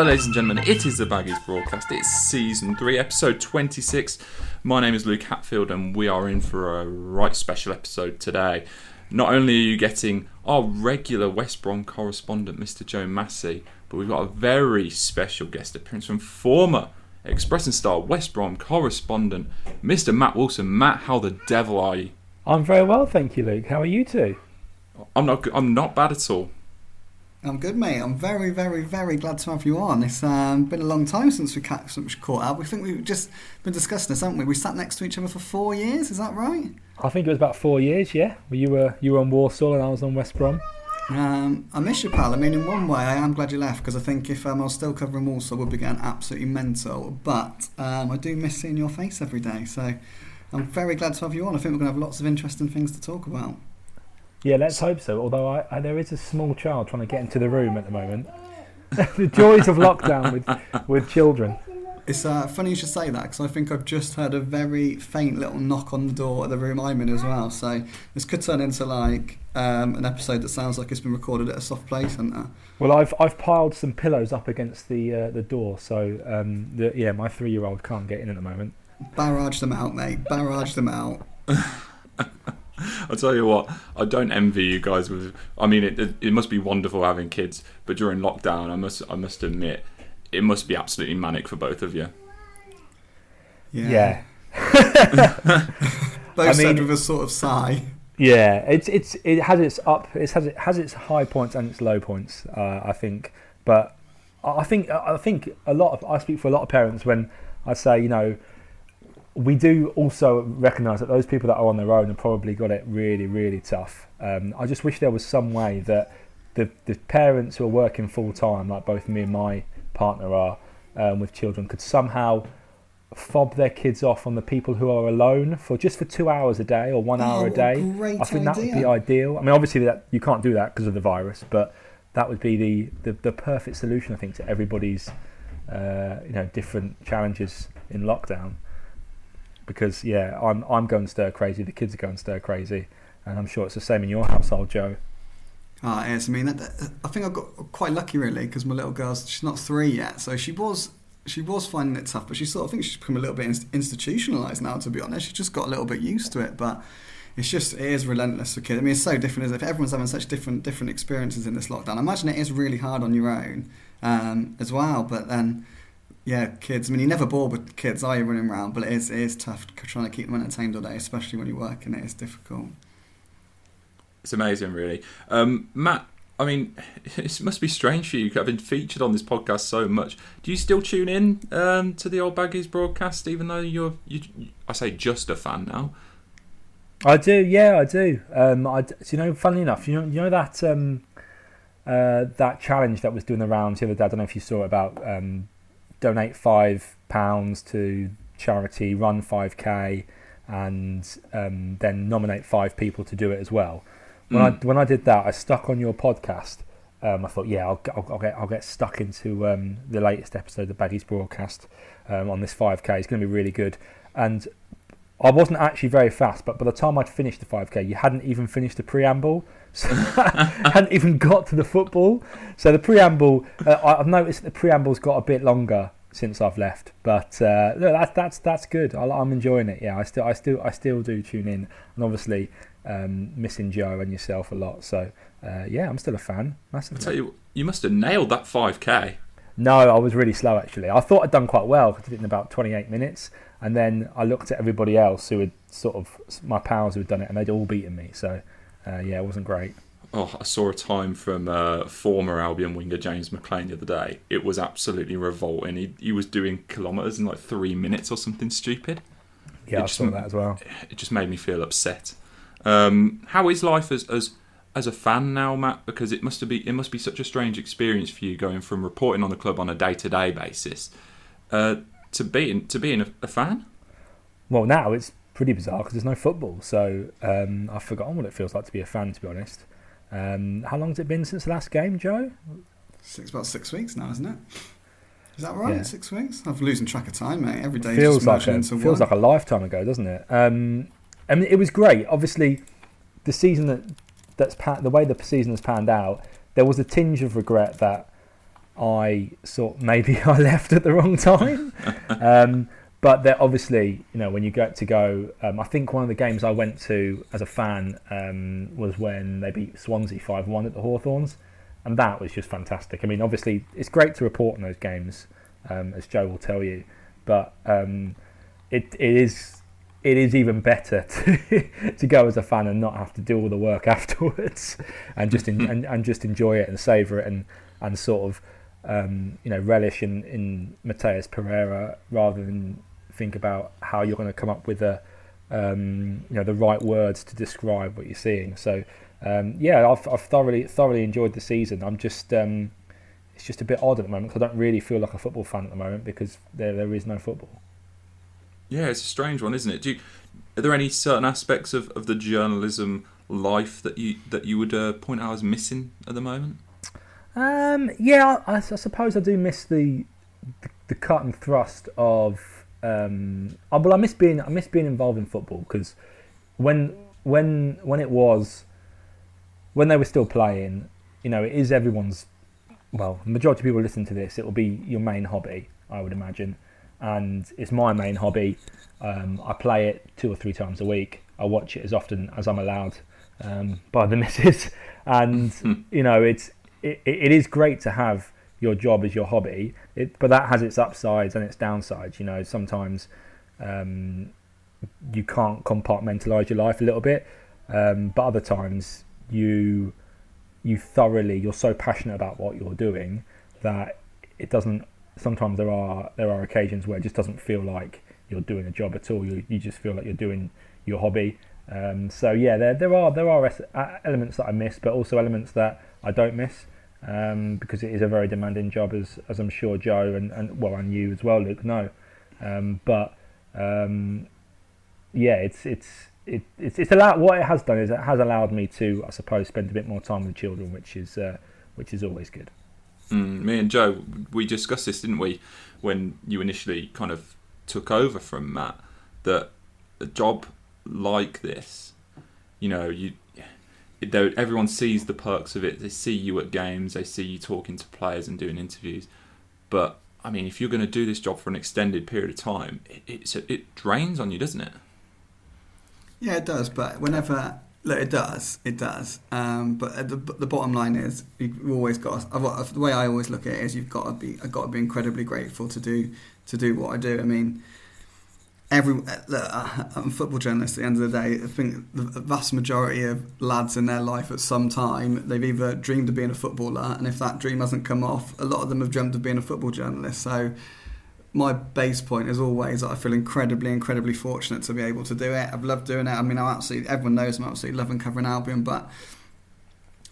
Hello, ladies and gentlemen. It is the Baggies broadcast. It's season three, episode 26. My name is Luke Hatfield, and we are in for a right special episode today. Not only are you getting our regular West Brom correspondent, Mr. Joe Massey, but we've got a very special guest appearance from former Express and Star West Brom correspondent, Mr. Matt Wilson. Matt, how the devil are you? I'm very well, thank you, Luke. How are you two? I'm not. I'm not bad at all. I'm good, mate. I'm very, very, very glad to have you on. It's um, been a long time since we, ca- since we caught up. We think we've just been discussing this, haven't we? We sat next to each other for four years. Is that right? I think it was about four years. Yeah, you were you were on Walsall and I was on West Brom. Um, I miss you, pal. I mean, in one way, I am glad you left because I think if um, I was still covering Walsall, would be getting absolutely mental. But um, I do miss seeing your face every day. So I'm very glad to have you on. I think we're going to have lots of interesting things to talk about. Yeah, let's hope so. Although I, I, there is a small child trying to get into the room at the moment. the joys of lockdown with with children. It's uh, funny you should say that because I think I've just heard a very faint little knock on the door of the room I'm in as well. So this could turn into like um, an episode that sounds like it's been recorded at a soft play centre. Well, I've I've piled some pillows up against the uh, the door, so um, the, yeah, my three year old can't get in at the moment. Barrage them out, mate. Barrage them out. I'll tell you what, I don't envy you guys with. I mean, it, it, it must be wonderful having kids, but during lockdown, I must I must admit, it must be absolutely manic for both of you. Yeah. Yeah. Both I said mean- with a sort of sigh. Yeah, it's it's it has its up, it has it has its high points and its low points. Uh, I think, but I I think I think a lot of I speak for a lot of parents when I say you know we do also recognise that those people that are on their own have probably got it really really tough. Um, I just wish there was some way that the the parents who are working full time, like both me and my partner are um, with children, could somehow fob their kids off on the people who are alone for just for two hours a day or one hour Oh, a day. great I think that would be ideal. I mean, obviously that you can't do that because of the virus, but that would be the, the, the perfect solution, I think, to everybody's uh, you know different challenges in lockdown. Because yeah, I'm I'm going stir crazy. The kids are going stir crazy, and I'm sure it's the same in your household, Joe. Ah, yes. I mean, that, that- I think I got quite lucky really because my little girl's she's not three yet, so she was she was finding it tough, but she sort of I think she's become a little bit inst- institutionalized now. To be honest, she just got a little bit used to it, but. It's just it is relentless for kids. I mean, it's so different. As if everyone's having such different different experiences in this lockdown, I imagine it is really hard on your own um, as well. But then, yeah, kids. I mean, you're never bored with kids, are you, running around? But it is it is tough trying to keep them entertained all day, especially when you're working. It is difficult. It's amazing, really. Um, Matt, I mean, it must be strange for you having featured on this podcast so much. Do you still tune in um, to the old Baggies broadcast, even though you're, you, I say, just a fan now? I do, yeah, I do. Um, I, d- so, you know, funnily enough, you know, you know that um, uh, that challenge that was doing the rounds the other day. I don't know if you saw it about um, donate five pounds to charity, run five k, and um, then nominate five people to do it as well. When I when I did that, I stuck on your podcast. Um, I thought, yeah, I'll, I'll, I'll get I'll get stuck into um, the latest episode of Baggies broadcast um, on this 5k. It's going to be really good. And I wasn't actually very fast, but by the time I'd finished the 5k, you hadn't even finished the preamble, so I hadn't even got to the football. So the preamble, uh, I- I've noticed the preamble's got a bit longer since I've left, but uh, no, that's that's that's good. I, I'm enjoying it. Yeah, I still I still I still do tune in, and obviously um, missing Joe and yourself a lot. So uh, yeah, I'm still a fan. I Massively. tell you, you must have nailed that 5k. No, I was really slow actually. I thought I'd done quite well. I did it in about 28 minutes, and then I looked at everybody else who had sort of my pals who had done it, and they'd all beaten me. So uh, yeah, it wasn't great. Oh, I saw a time from uh, former Albion winger James McClean the other day. It was absolutely revolting. He, he was doing kilometres in like three minutes or something stupid. Yeah, It I just saw that as well. It just made me feel upset. Um, how is life as, as as a fan now, Matt? Because it must be it must be such a strange experience for you going from reporting on the club on a day to day basis uh, to being to being a, a fan. Well, now it's pretty bizarre because there's no football, so um, I've forgotten what it feels like to be a fan. To be honest, um, how long's it been since the last game, Joe? Six about six weeks now, isn't it? Is that right? Yeah. Six weeks? I'm losing track of time, mate. Every day feels like a, feels one. like a lifetime ago, doesn't it? Um, I mean, it was great. Obviously, the season that that's pa- the way the season has panned out, there was a tinge of regret that I thought maybe I left at the wrong time. um, but they're obviously, you know, when you get to go, um, I think one of the games I went to as a fan um, was when they beat Swansea 5 1 at the Hawthorns. And that was just fantastic. I mean, obviously, it's great to report on those games, um, as Joe will tell you, but um, it, it is it is even better to to go as a fan and not have to do all the work afterwards, and just in, and, and just enjoy it and savor it and and sort of um, you know relish in in Matheus Pereira rather than think about how you're going to come up with a um, you know the right words to describe what you're seeing. So um, yeah, I've, I've thoroughly thoroughly enjoyed the season. I'm just um, it's just a bit odd at the moment because I don't really feel like a football fan at the moment because there there is no football. Yeah, it's a strange one, isn't it? Do you, are there any certain aspects of, of the journalism life that you that you would uh, point out as missing at the moment? Um, yeah, I, I, suppose I do miss the, the, the cut and thrust of. Um, oh, well, I miss being I miss being involved in football because when when when it was when they were still playing, you know, it is everyone's. Well, the majority of people listen to this. It will be your main hobby, I would imagine, and it's my main hobby. Um, I play it two or three times a week. I watch it as often as I'm allowed um, by the missus, and you know, it's it, it is great to have your job as your hobby, it, but that has its upsides and its downsides. You know, sometimes um, you can't compartmentalize your life a little bit, um, but other times you you thoroughly you're so passionate about what you're doing that it doesn't. Sometimes there are there are occasions where it just doesn't feel like you're doing a job at all. You you just feel like you're doing your hobby. Um, so yeah, there there are there are elements that I miss, but also elements that I don't miss um, because it is a very demanding job, as as I'm sure Joe and, and well and you as well, Luke, know. Um, but um, yeah, it's it's it, it's it's allowed. What it has done is it has allowed me to, I suppose, spend a bit more time with children, which is uh, which is always good. Mm, me and Joe, we discussed this, didn't we, when you initially kind of took over from Matt, that a job like this, you know, you everyone sees the perks of it. They see you at games, they see you talking to players and doing interviews. But I mean, if you're going to do this job for an extended period of time, it, it drains on you, doesn't it? Yeah, it does. But whenever look, it does, it does. Um, but the, the bottom line is, you've always got. The way I always look at it is, you've got to be. I've got to be incredibly grateful to do to do what I do. I mean, every look, I'm a football journalist. At the end of the day, I think the vast majority of lads in their life at some time they've either dreamed of being a footballer, and if that dream hasn't come off, a lot of them have dreamed of being a football journalist. So my base point is always that I feel incredibly, incredibly fortunate to be able to do it. I've loved doing it. I mean, I absolutely everyone knows I'm absolutely loving covering Albion, but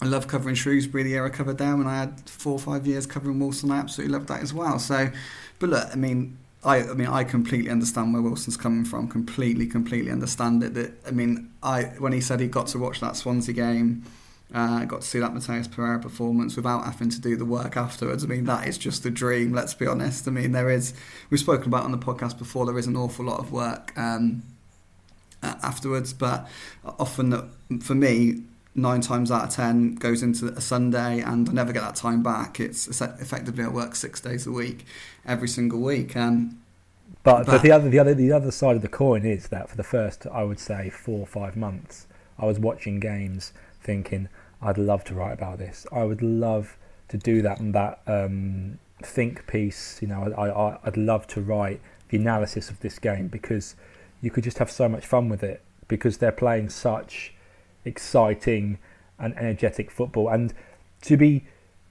I love covering Shrewsbury the year I covered them, and I had four or five years covering Walsall. I absolutely loved that as well. So, but look, I mean, I, I mean, I completely understand where Wilson's coming from. Completely, completely understand it. That I mean, I when he said he got to watch that Swansea game uh, got to see that Matheus Pereira performance without having to do the work afterwards. I mean, that is just a dream. Let's be honest. I mean, there is. We've spoken about on the podcast before. There is an awful lot of work um, afterwards, but often for me, nine times out of ten goes into a Sunday, and I never get that time back. It's effectively I work six days a week, every single week. Um, but, but, but the other the other the other side of the coin is that for the first I would say four or five months, I was watching games thinking I'd love to write about this. I would love to do that and that um, think piece. You know, I, I, I'd love to write the analysis of this game because you could just have so much fun with it because they're playing such exciting and energetic football. And to be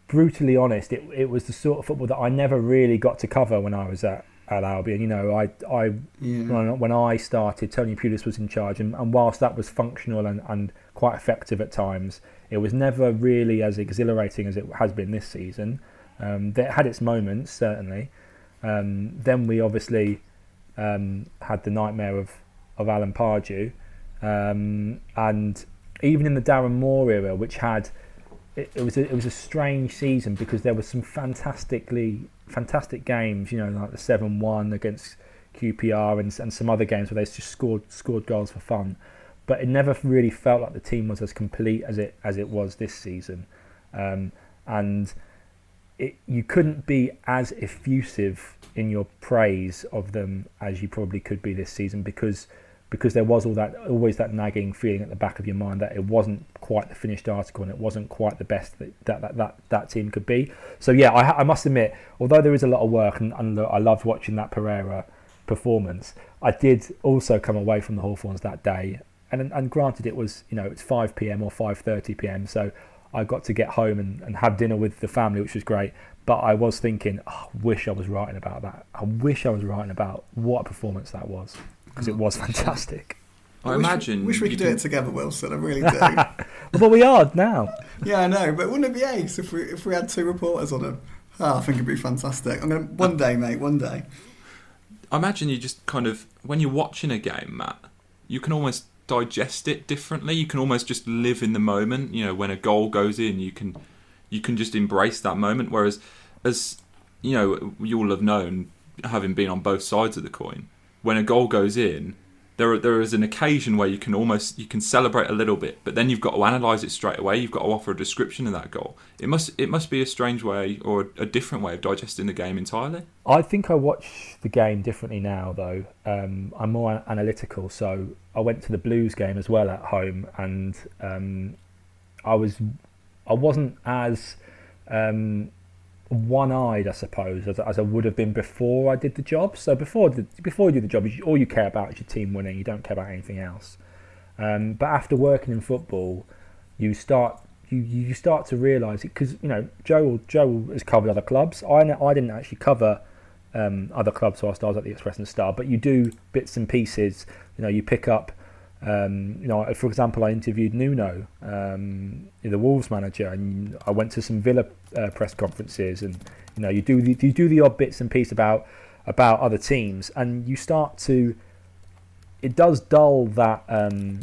brutally honest, it, it was the sort of football that I never really got to cover when I was at, at Albion. You know, I, I yeah. when, when, I started, Tony Pulis was in charge, and, and whilst that was functional and, and quite effective at times, it was never really as exhilarating as it has been this season. Um, it had its moments, certainly. Um, then we obviously um, had the nightmare of, of Alan Pardew. Um, and even in the Darren Moore era, which had it, it, was a, it was a strange season because there were some fantastically fantastic games, you know, like the seven one against QPR and, and some other games where they just scored scored goals for fun but it never really felt like the team was as complete as it as it was this season. Um, and it, you couldn't be as effusive in your praise of them as you probably could be this season because because there was all that always that nagging feeling at the back of your mind that it wasn't quite the finished article and it wasn't quite the best that that that, that, that team could be. So yeah, I, I must admit, although there is a lot of work and, and I loved watching that Pereira performance, I did also come away from the Hawthorns that day. And and granted, it was you know it's 5 p.m. or 5:30 p.m. So I got to get home and, and have dinner with the family, which was great. But I was thinking, oh, I wish I was writing about that. I wish I was writing about what a performance that was because it was fantastic. I, I imagine. Wish, wish we could do can- it together, Wilson. I really do. but we are now. yeah, I know. But wouldn't it be ace if we if we had two reporters on him? Oh, ah, I think it'd be fantastic. I'm gonna one uh, day, mate. One day. I imagine you just kind of when you're watching a game, Matt, you can almost digest it differently. You can almost just live in the moment. You know, when a goal goes in, you can you can just embrace that moment. Whereas, as you know, you all have known, having been on both sides of the coin, when a goal goes in, there there is an occasion where you can almost you can celebrate a little bit, but then you've got to analyze it straight away. You've got to offer a description of that goal. It must it must be a strange way or a different way of digesting the game entirely. I think I watch the game differently now, though. Um, I'm more analytical, so I went to the Blues game as well at home, and um, I was I wasn't as um, one-eyed, I suppose, as, as I would have been before I did the job. So before the, before you do the job, all you care about is your team winning. You don't care about anything else. Um, but after working in football, you start you, you start to realise it because you know Joe Joe has covered other clubs. I I didn't actually cover um, other clubs whilst I was at the Express and Star, but you do bits and pieces. You know, you pick up. Um, you know, for example, I interviewed Nuno, um, the Wolves manager, and I went to some Villa uh, press conferences, and you know, you do the, you do the odd bits and pieces about about other teams, and you start to. It does dull that um,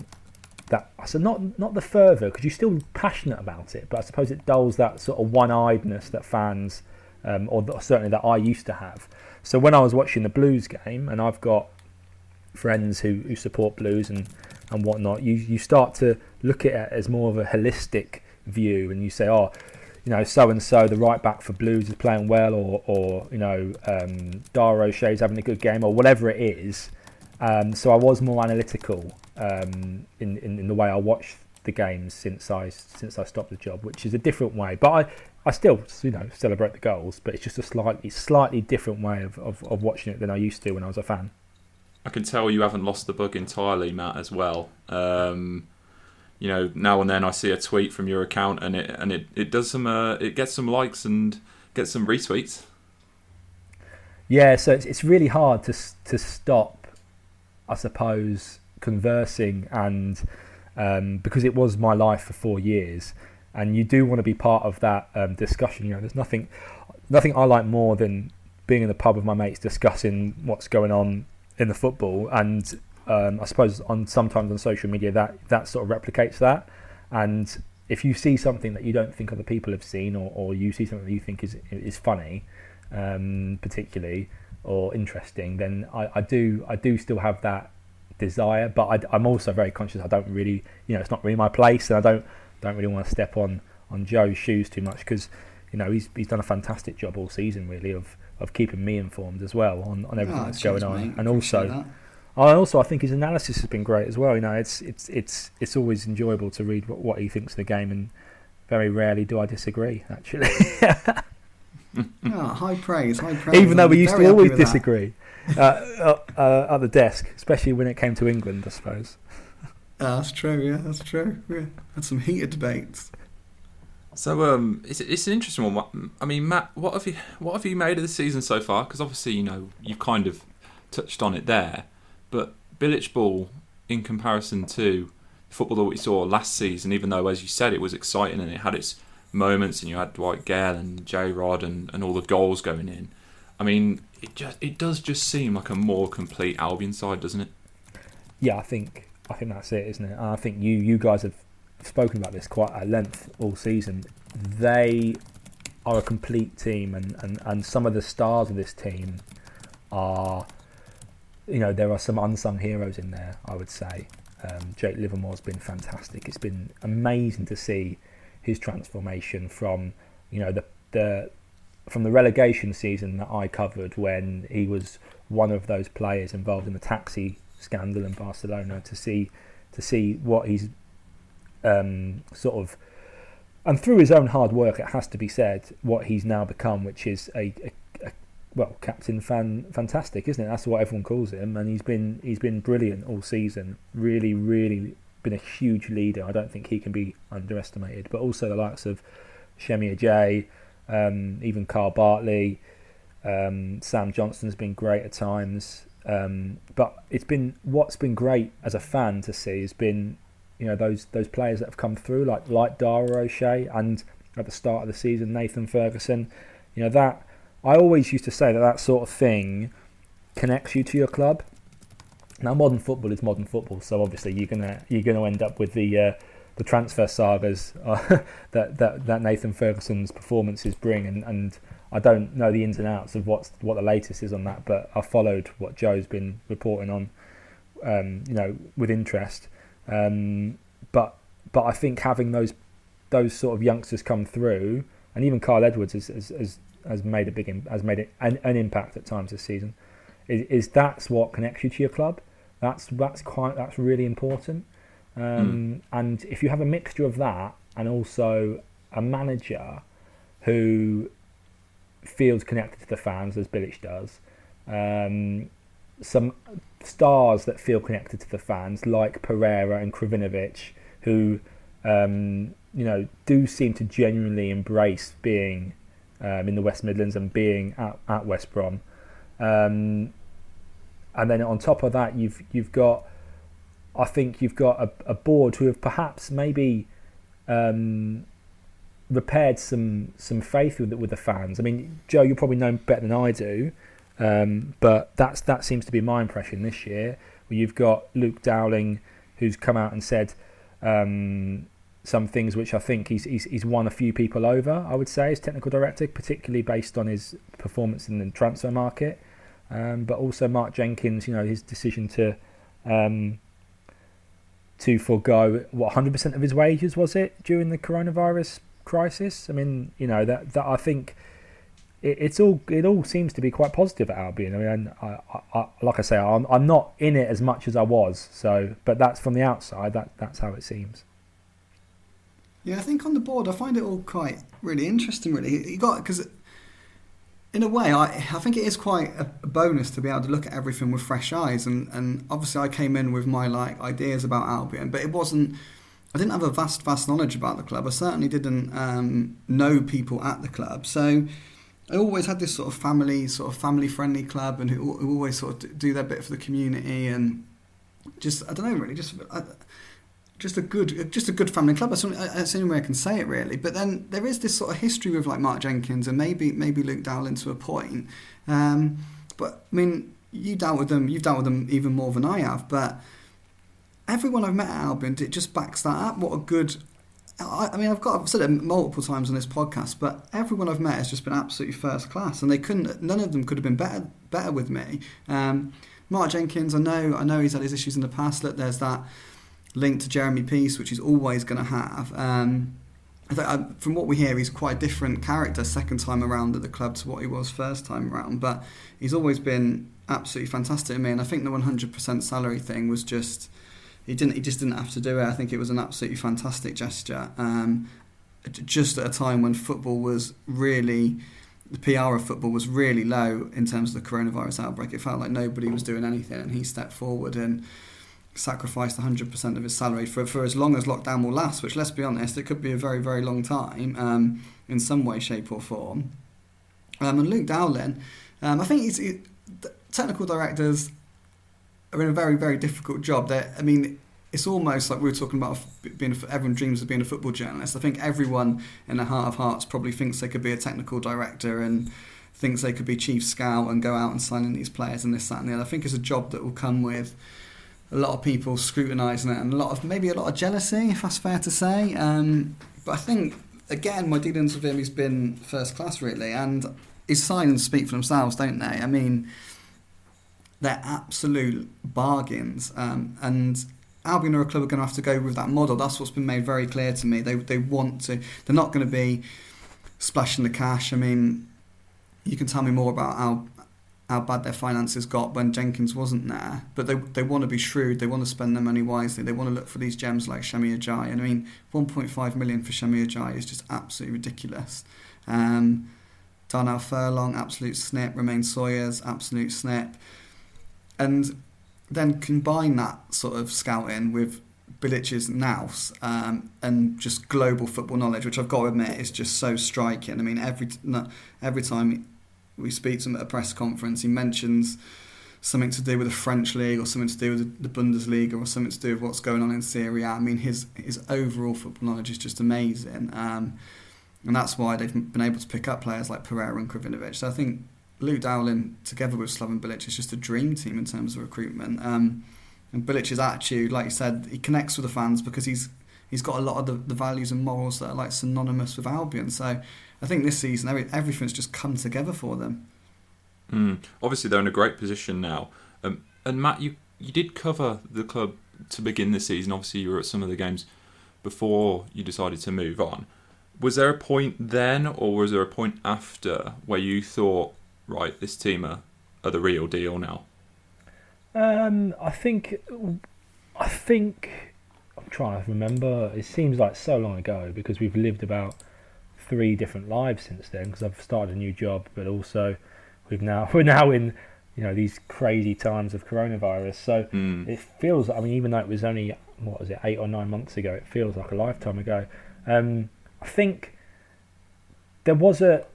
that so not not the fervour because you're still passionate about it, but I suppose it dulls that sort of one-eyedness that fans, um, or certainly that I used to have. So when I was watching the Blues game, and I've got friends who, who support Blues and and whatnot, you you start to look at it as more of a holistic view, and you say, oh, you know, so and so, the right back for Blues is playing well, or or you know, um, Dara O'Shea's having a good game, or whatever it is. Um, so I was more analytical um, in, in in the way I watched the games since I since I stopped the job, which is a different way. But I, I still you know celebrate the goals, but it's just a slightly slightly different way of, of, of watching it than I used to when I was a fan. I can tell you haven't lost the bug entirely, Matt, as well. Um, you know, now and then I see a tweet from your account, and it and it, it does some uh, it gets some likes and gets some retweets. Yeah, so it's, it's really hard to to stop, I suppose, conversing and um, because it was my life for four years, and you do want to be part of that um, discussion. You know, there's nothing nothing I like more than being in the pub with my mates discussing what's going on in the football, and um, I suppose on sometimes on social media that that sort of replicates that. And if you see something that you don't think other people have seen, or, or you see something that you think is is funny, um, particularly or interesting, then I, I do I do still have that desire. But I, am also very conscious I don't really you know it's not really my place, and I don't don't really want to step on on Joe's shoes too much because you know he's he's done a fantastic job all season really of of keeping me informed as well on, on everything Oh, that's cheers, going on, mate. and Appreciate also. that. I also I think his analysis has been great as well. You know, it's it's it's it's always enjoyable to read what, what he thinks of the game, and very rarely do I disagree. Actually, Oh, high praise, high praise. even though I'm we used to always disagree uh, uh, uh, at the desk, especially when it came to England, I suppose. Ah, that's true. Yeah, that's true. Yeah. Had some heated debates. So um, it's it's an interesting one. I mean, Matt, what have you what have you made of the season so far? Because obviously, you know, you've kind of touched on it there, but Bilic ball in comparison to football that we saw last season, even though, as you said, it was exciting and it had its moments, and you had Dwight Gayle and Jay Rod and, and all the goals going in. I mean, it just it does just seem like a more complete Albion side, doesn't it? Yeah, I think I think that's it, isn't it? And I think you you guys have spoken about this quite at length all season. They are a complete team, and, and, and some of the stars of this team are, you know, there are some unsung heroes in there. I would say um, Jake Livermore's been fantastic. It's been amazing to see his transformation from, you know, the the from the relegation season that I covered when he was one of those players involved in the taxi scandal in Barcelona to see to see what he's um, sort of and through his own hard work, it has to be said, what he's now become, which is a, a, a well, captain fan, fantastic, isn't it? That's what everyone calls him, and he's been he's been brilliant all season. Really, really been a huge leader. I don't think he can be underestimated. But also the likes of Semi Ajayi, um, even Kyle Bartley, um, Sam Johnstone's been great at times. Um, but it's been what's been great as a fan to see has been you know those those players that have come through like like Dara O'Shea and at the start of the season Nathan Ferguson. You know that I always used to say that that sort of thing connects you to your club. Now modern football is modern football, so obviously you're gonna you're gonna end up with the uh, the transfer sagas uh, that, that that Nathan Ferguson's performances bring, and, and I don't know the ins and outs of what's what the latest is on that, but I followed what Joe's been reporting on, um, you know, with interest. Um, but but I think having those those sort of youngsters come through, and even Kyle Edwards has has, has, has made a big has made an, an impact at times this season. Is, is that's what connects you to your club? That's that's quite that's really important. Um, mm. And if you have a mixture of that and also a manager who feels connected to the fans as Bilic does. Um, some stars that feel connected to the fans, like Pereira and Krovinovic, who um, you know do seem to genuinely embrace being um, in the West Midlands and being at, at West Brom. Um, and then on top of that, you've you've got, I think you've got a, a board who have perhaps maybe um, repaired some some faith with with the fans. I mean, Joe, you probably know better than I do, um, but that's that seems to be my impression this year. Where you've got Luke Dowling, who's come out and said um, some things which I think he's, he's he's won a few people over. I would say as technical director, particularly based on his performance in the transfer market, um, but also Mark Jenkins. You know his decision to um, to forego what 100% of his wages was it during the coronavirus crisis. I mean, you know that that I think it, it's all it all seems to be quite positive at Albion. I mean, I, I, I, like I say, I'm I'm not in it as much as I was. So, but that's from the outside. That that's how it seems. Yeah, I think on the board, I find it all quite really interesting. Really, you got because in a way, I, I think it is quite a, bonus to be able to look at everything with fresh eyes. And, and obviously, I came in with my like ideas about Albion, but it wasn't I didn't have a vast, vast knowledge about the club. I certainly didn't um, know people at the club. So I always had this sort of family, sort of family-friendly club, and who, who always sort of do their bit for the community, and just I don't know, really, just. Just a good, just a good family club. That's, that's the only way I can say it, really. But then there is this sort of history with like Mark Jenkins and maybe maybe Luke Dowling to a point. Um, but I mean, you dealt with them. You've dealt with them even more than I have. But everyone I've met at Albion, it just backs that up. What a good. I, I mean, I've got I've said it multiple times on this podcast, but everyone I've met has just been absolutely first class, and they couldn't. None of them could have been better better with me. Um, Mark Jenkins, I know, I know he's had his issues in the past. Look, there's that link to Jeremy Peace, which he's always going to have. Um, I from what we hear, he's quite a different character second time around at the club to what he was first time around. But he's always been absolutely fantastic to me, and I think the 100% salary thing was just he didn't. He just didn't have to do it. I think it was an absolutely fantastic gesture. Um, just at a time when football was really the PR of football was really low in terms of the coronavirus outbreak. It felt like nobody was doing anything, and he stepped forward and sacrificed 100% of his salary for, for as long as lockdown will last, which, let's be honest, it could be a very, very long time um, in some way, shape, or form. Um, and Luke Dowling, um, I think he's, he, technical directors are in a very, very difficult job. They're, I mean, it's almost like we were talking about being. Everyone dreams of being a football journalist. I think everyone in their heart of hearts probably thinks they could be a technical director and thinks they could be chief scout and go out and sign in these players and this, that, and the other. I think it's a job that will come with a lot of people scrutinising it and a lot of maybe a lot of jealousy, if that's fair to say. Um, but I think again, my dealings with him, he's been first class really, and his signings speak for themselves, don't they? I mean they're absolute bargains. Um, and Albion or a club are going to have to go with that model. That's what's been made very clear to me. They they want to. They're not going to be splashing the cash. I mean, you can tell me more about how how bad their finances got when Jenkins wasn't there. But they they want to be shrewd. They want to spend their money wisely. They want to look for these gems like Semi Ajayi. And I mean, 1.5 million for Semi Ajayi is just absolutely ridiculous. Um, Darnell Furlong, absolute snip. Romaine Sawyers, absolute snip. And then combine that sort of scouting with Bilic's nous um, and just global football knowledge, which I've got to admit is just so striking. I mean, every every time we speak to him at a press conference, he mentions something to do with the French league or something to do with the Bundesliga or something to do with what's going on in Syria. I mean, his his overall football knowledge is just amazing, um, and that's why they've been able to pick up players like Pereira and Krovinovic. So I think Luke Dowling together with Slaven Bilic is just a dream team in terms of recruitment. Um, and Bilic's attitude, like you said, he connects with the fans because he's he's got a lot of the, the values and morals that are like synonymous with Albion. So I think this season every, everything's just come together for them. Mm. Obviously, they're in a great position now. Um, and Matt, you you did cover the club to begin the season. Obviously, you were at some of the games before you decided to move on. Was there a point then, or was there a point after where you thought, right, this team are, are the real deal now? Um, I think, I think, I'm trying to remember. It seems like so long ago because we've lived about three different lives since then. Because I've started a new job, but also we've now we're now in you know these crazy times of coronavirus. So mm. it feels. I mean, even though it was only what was it eight or nine months ago, it feels like a lifetime ago. Um, I think there was a.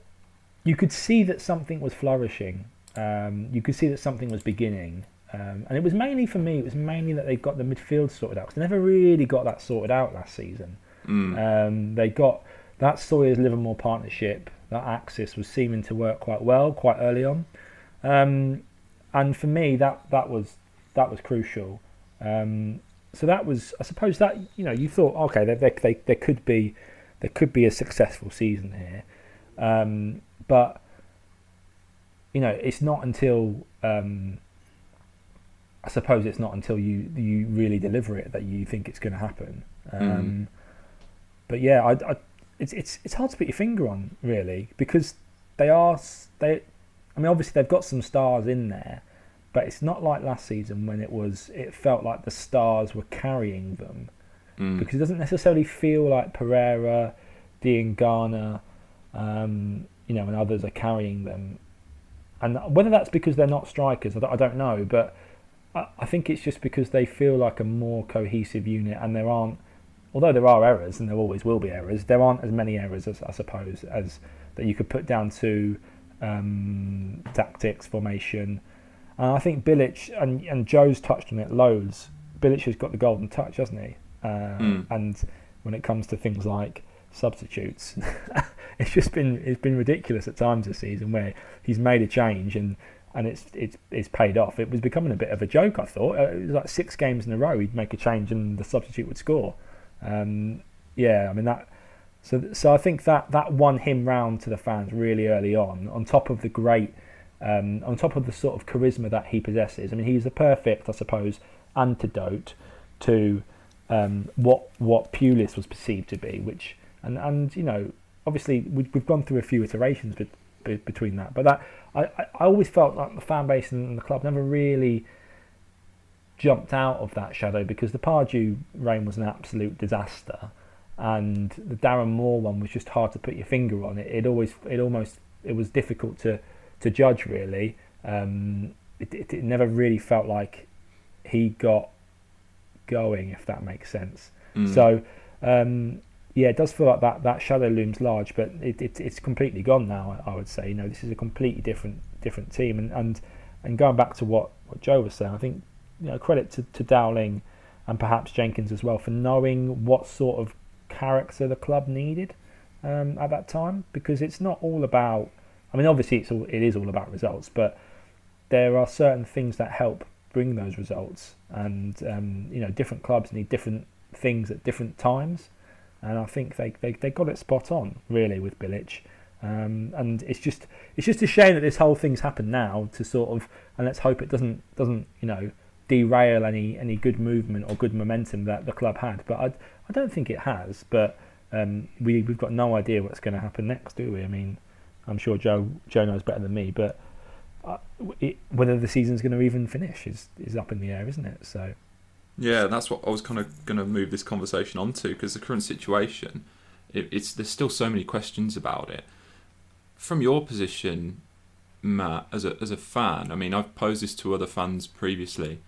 You could see that something was flourishing. Um, you could see that something was beginning. Um, and it was mainly for me, it was mainly that they got the midfield sorted out because they never really got that sorted out last season. Mm. Um, they got that Sawyers Livermore partnership, that axis was seeming to work quite well quite early on. Um, and for me, that, that was that was crucial. Um, so that was, I suppose that you know, you thought, okay, there, there, there, there could be there could be a successful season here, um, but you know, it's not until um, I suppose it's not until you you really deliver it that you think it's going to happen. Um, mm. But yeah, I, I, it's it's it's hard to put your finger on really because they are they. I mean, obviously they've got some stars in there, but it's not like last season when it was. It felt like the stars were carrying them mm. because it doesn't necessarily feel like Pereira, Diangana, um, you know, and others are carrying them. And whether that's because they're not strikers, I don't know, but I, think it's just because they feel like a more cohesive unit, and there aren't, although there are errors, and there always will be errors, there aren't as many errors as I suppose as that you could put down to um, tactics, formation. And I think Bilic and and Joe's touched on it loads. Bilic has got the golden touch, hasn't he? Uh, mm. And when it comes to things like substitutes, it's just been it's been ridiculous at times this season where he's made a change and and it's it's it's paid off. It was becoming a bit of a joke. I thought uh, it was like six games in a row he'd make a change and the substitute would score. Um, yeah, I mean that. So so I think that that won him round to the fans really early on. On top of the great, um, on top of the sort of charisma that he possesses. I mean he's the perfect, I suppose, antidote to um, what what Pulis was perceived to be. Which and and you know obviously we've, we've gone through a few iterations, be, between that. But that I, I always felt like the fan base and the club never really jumped out of that shadow because the Pardew reign was an absolute disaster, and the Darren Moore one was just hard to put your finger on. It, it always, it almost, it was difficult to to judge really. Um, it, it, it, never really felt like he got going, if that makes sense. Mm. So um, yeah, it does feel like that, that shadow looms large, but it, it, it's completely gone now. I would say, you know, this is a completely different different team, and and, and going back to what, what Joe was saying, I think you know credit to, to Dowling and perhaps Jenkins as well for knowing what sort of character the club needed um, at that time, because it's not all about. I mean, obviously, it's all it is all about results, but there are certain things that help bring those results, and um, you know, different clubs need different things at different times and I think they, they, they got it spot on really with Bilic. Um, and it's just it's just a shame that this whole thing's happened now to sort of and let's hope it doesn't doesn't you know derail any any good movement or good momentum that the club had. But I I don't think it has. But um, we we've got no idea what's going to happen next, do we? I mean, I'm sure Joe Joe knows better than me, but uh, it, whether the season's going to even finish is is up in the air, isn't it? So yeah, that's what I was kind of going to move this conversation onto because the current situation, it, it's there's still so many questions about it. From your position, Matt, as a as a fan, I mean, I've posed this to other fans previously.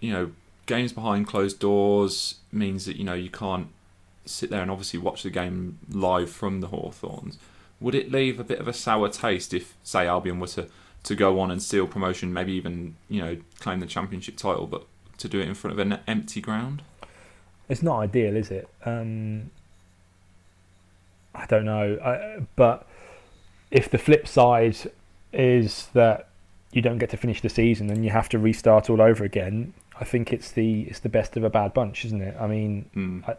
You know, games behind closed doors means that you know you can't sit there and obviously watch the game live from the Hawthorns. Would it leave a bit of a sour taste if, say, Albion were to, to go on and steal promotion, maybe even you know claim the championship title, but to do it in front of an empty ground? It's not ideal, is it? Um, I don't know, I, but if the flip side is that you don't get to finish the season and you have to restart all over again, I think it's the it's the best of a bad bunch, isn't it? I mean, mm. I,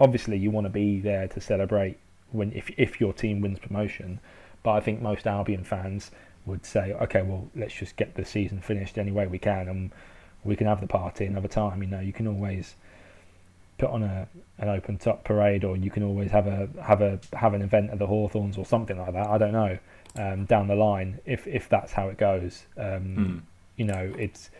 obviously you want to be there to celebrate when if if your team wins promotion, but I think most Albion fans would say, okay, well, let's just get the season finished any way we can, and we can have the party another time. You know, you can always put on a an open top parade, or you can always have a have a have an event at the Hawthorns or something like that. I don't know um, down the line if if that's how it goes. Um, Mm. You know, it's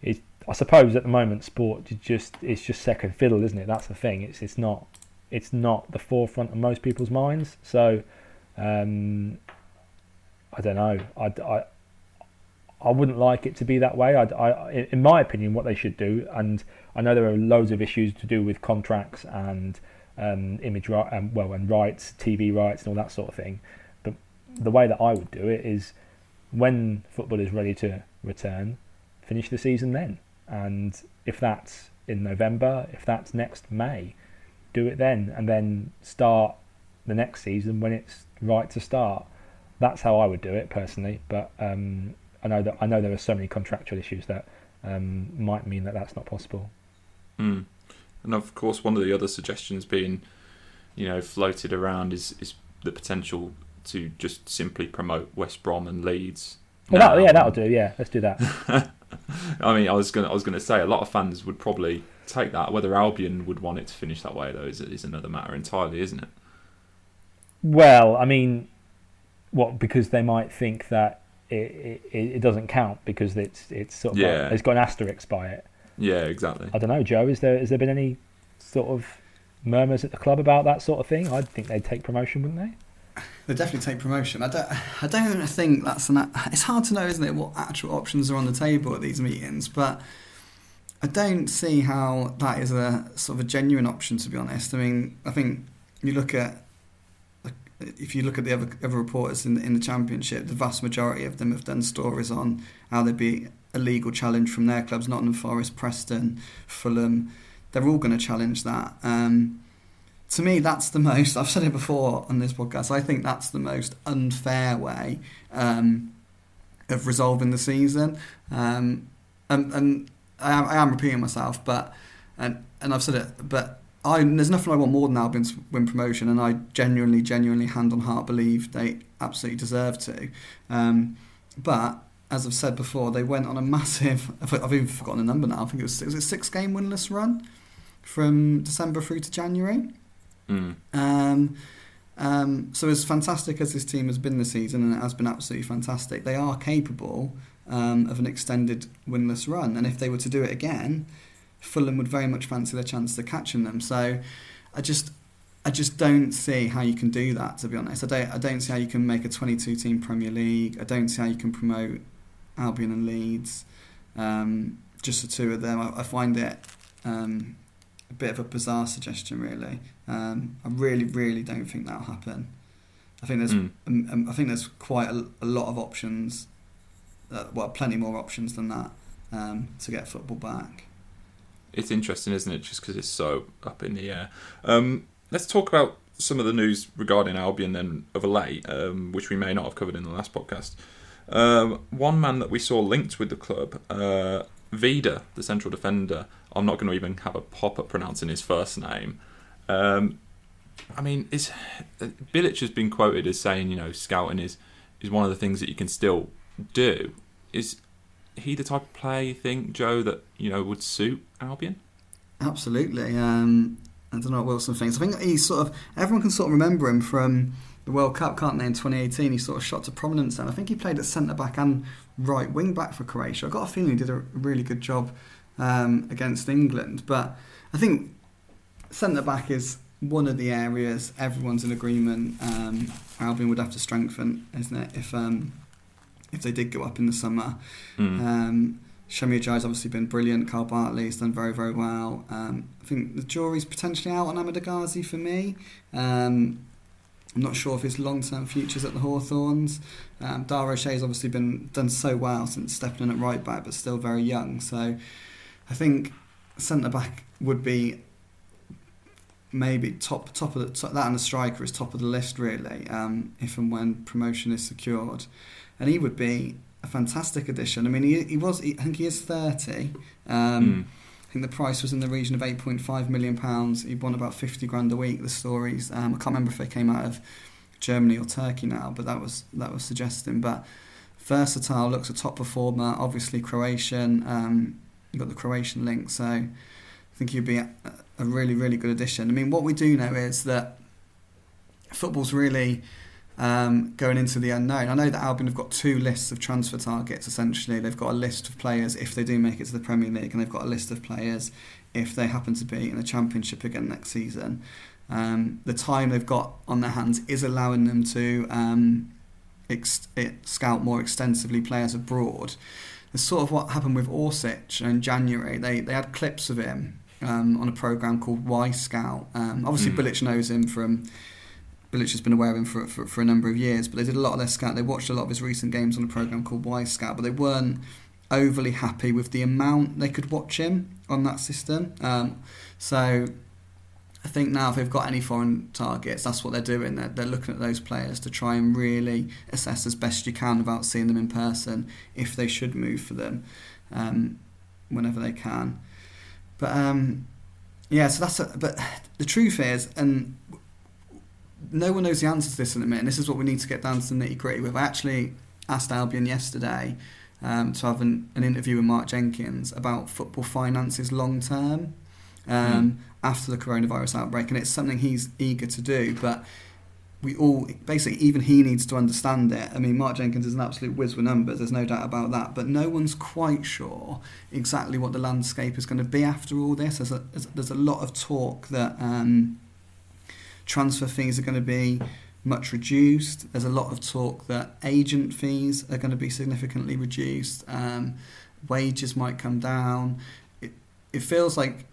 it's. I suppose at the moment, sport is just it's just second fiddle, isn't it? That's the thing. It's it's not it's not the forefront of most people's minds. So um, I don't know. I, I I wouldn't like it to be that way. I, I, in my opinion, what they should do, and I know there are loads of issues to do with contracts and um, image right, um, well, and rights, TV rights, and all that sort of thing. But the way that I would do it is, when football is ready to return, finish the season then. And if that's in November, if that's next May, do it then, and then start the next season when it's right to start. That's how I would do it personally. But um, I know that I know there are so many contractual issues that um, might mean that that's not possible. Mm. And of course, one of the other suggestions being, you know, floated around is is the potential to just simply promote West Brom and Leeds. Well, that, yeah, that'll do. Yeah, let's do that. I mean, I was gonna I was gonna say a lot of fans would probably take that. Whether Albion would want it to finish that way though is is another matter entirely, isn't it? well, I mean, what because they might think that it, it, it doesn't count because it's it's sort of Yeah. like, it's got an asterisk by it. Yeah, exactly. I don't know, Joe. Is there has there been any sort of murmurs at the club about that sort of thing? I'd think they'd take promotion, wouldn't they? They definitely take promotion. I don't. I don't think that's an. It's hard to know, isn't it, what actual options are on the table at these meetings? But I don't see how that is a sort of a genuine option. To be honest, I mean, I think you look at if you look at the other, other reporters in the, in the championship, the vast majority of them have done stories on how there'd be a legal challenge from their clubs, Nottingham Forest, Preston, Fulham. They're all going to challenge that. Um, to me, that's the most. I've said it before on this podcast. I think that's the most unfair way um, of resolving the season. Um, and and I, am, I am repeating myself, but and and I've said it, but I there's nothing I want more than Albion to win promotion, and I genuinely, genuinely, hand on heart, believe they absolutely deserve to. Um, but as I've said before, they went on a massive. I've, even forgotten the number now. I think it was was it six game winless run from December through to January. Mm. Um, um, so as fantastic as this team has been this season, and it has been absolutely fantastic, they are capable um, of an extended winless run. And if they were to do it again, Fulham would very much fancy their chance of catching them. So I just, I just don't see how you can do that. To be honest, I don't, I don't see how you can make a 22 team Premier League. I don't see how you can promote Albion and Leeds, um, just the two of them. I, I find it. Um, a bit of a bizarre suggestion, really. Um, I really, really don't think that'll happen. I think there's, Mm. I think there's quite a, a lot of options, uh, well, plenty more options than that um, to get football back. It's interesting, isn't it? Just because it's so up in the air. Um, let's talk about some of the news regarding Albion then of late, um, which we may not have covered in the last podcast. Um, one man that we saw linked with the club, uh, Vida, the central defender. I'm not going to even have a pop at pronouncing his first name. Um, I mean, is Bilic has been quoted as saying, you know, scouting is is one of the things that you can still do. Is he the type of player you think, Joe, that you know would suit Albion? Absolutely. Um, I don't know what Wilson thinks. I think he's sort of everyone can sort of remember him from the World Cup, can't they? In 2018, he sort of shot to prominence, and I think he played at centre back and right wing back for Croatia. I got a feeling he did a really good job um, against England, but I think centre back is one of the areas everyone's in agreement um, Albion would have to strengthen, isn't it? If um, if they did go up in the summer. Mm. Um, Semi Ajayi's obviously been brilliant. Kyle Bartley's done very, very well. Um, I think the jury's potentially out on Ahmed Hegazi for me. Um, I'm not sure if his long-term futures at the Hawthorns. Um, Dara O'Shea's obviously been done so well since stepping in at right back, but still very young. So I think centre back would be maybe top top of the top, that and the striker is top of the list really. Um, if and when promotion is secured, and he would be a fantastic addition. I mean, he, he was he, I think he is thirty. Um, Mm. I think the price was in the region of eight point five million pounds. He won about fifty grand a week. The stories um, I can't remember if they came out of Germany or Turkey now, but that was that was suggesting. But versatile, looks a top performer. Obviously Croatian. Um, you've got the Croatian link, so I think he'd be a, a really really good addition. I mean, what we do know is that football's really um, going into the unknown. I know that Albion have got two lists of transfer targets. Essentially, they've got a list of players if they do make it to the Premier League, and they've got a list of players if they happen to be in the Championship again next season. Um, the time they've got on their hands is allowing them to um, ex- it, scout more extensively players abroad. It's sort of what happened with Orsic in January. They they had clips of him um, on a program called Wyscout. Um, obviously, Mm. Bilic knows him from. Bilic has been aware of him for, for, for a number of years, but they did a lot of their scout. They watched a lot of his recent games on a program called Wyscout, but they weren't overly happy with the amount they could watch him on that system. Um, so I think now if they've got any foreign targets, that's what they're doing. They're, they're looking at those players to try and really assess as best you can without seeing them in person if they should move for them um, whenever they can. But um, yeah, so that's. A, but the truth is, and no one knows the answer to this in a minute. And this is what we need to get down to the nitty gritty with. I actually asked Albion yesterday um, to have an, an interview with Mark Jenkins about football finances long term um, after the coronavirus outbreak, and it's something he's eager to do. But we all basically, even he needs to understand it. I mean, Mark Jenkins is an absolute whiz with numbers. There's no doubt about that. But no one's quite sure exactly what the landscape is going to be after all this. There's a, there's a lot of talk that. Um, transfer fees are going to be much reduced. There's a lot of talk that agent fees are going to be significantly reduced. Um, wages might come down. It, it feels like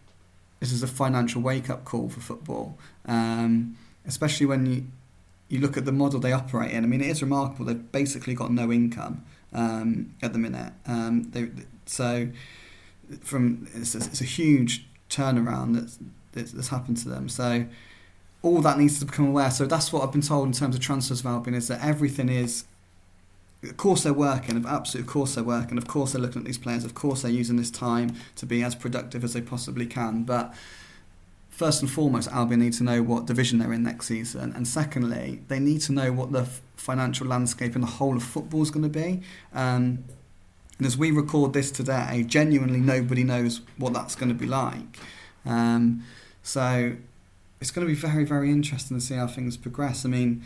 this is a financial wake up call for football, um, especially when you you look at the model they operate in. I mean, it is remarkable. They've basically got no income um, at the minute. Um, they, so from it's a, it's a huge turnaround that's, that's that's happened to them. So all that needs to become aware. So that's what I've been told in terms of transfers of Albion is that everything is. Of course they're working, of absolute course they're working, of course they're looking at these players, of course they're using this time to be as productive as they possibly can. But first and foremost, Albion need to know what division they're in next season, and secondly, they need to know what the financial landscape in the whole of football is going to be. Um, and as we record this today, genuinely nobody knows what that's going to be like. Um, so it's going to be very, very interesting to see how things progress. I mean,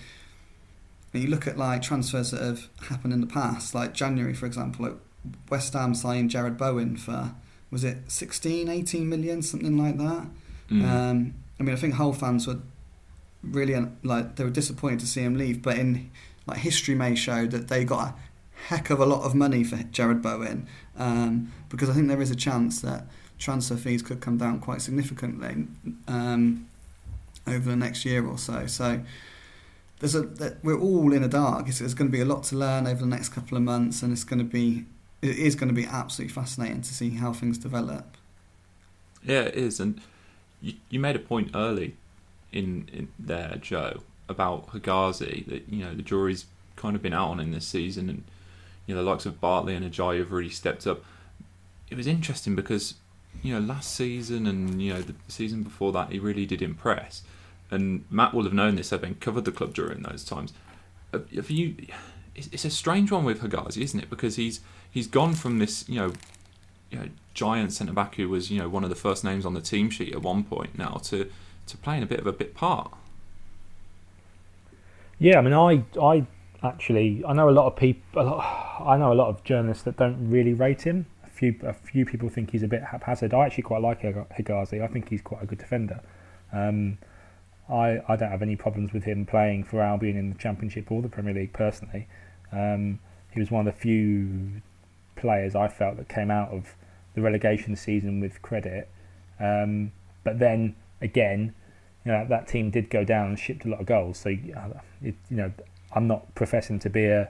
you look at like transfers that have happened in the past, like January, for example, like West Ham signed Jarrod Bowen for was it 16, 18 million, something like that. Mm. Um, I mean, I think Hull fans were really uh, like they were disappointed to see him leave, but in like history may show that they got a heck of a lot of money for Jarrod Bowen um, because I think there is a chance that transfer fees could come down quite significantly um, over the next year or so. So there's a we're all in a dark. It's, there's going to be a lot to learn over the next couple of months, and it's going to be it is going to be absolutely fascinating to see how things develop. Yeah, it is, and you, you made a point early in, in there, Joe, about Hegazi that you know the jury's kind of been out on in this season, and you know the likes of Bartley and Ajayi have really stepped up. It was interesting because you know last season and you know the season before that he really did impress, and Matt will have known this having covered the club during those times. Have you? It's a strange one with Hegazi, isn't it? Because he's he's gone from this you know you know, giant centre back who was you know one of the first names on the team sheet at one point now to to playing a bit of a bit part. Yeah, I mean, I I actually I know a lot of people. I know a lot of journalists that don't really rate him. A few a few people think he's a bit haphazard. I actually quite like Hegazi. I think he's quite a good defender. Um, I I don't have any problems with him playing for Albion in the Championship or the Premier League personally. Um, he was one of the few players I felt that came out of the relegation season with credit. Um, but then again, you know that team did go down and shipped a lot of goals. So it, you know, I'm not professing to be a,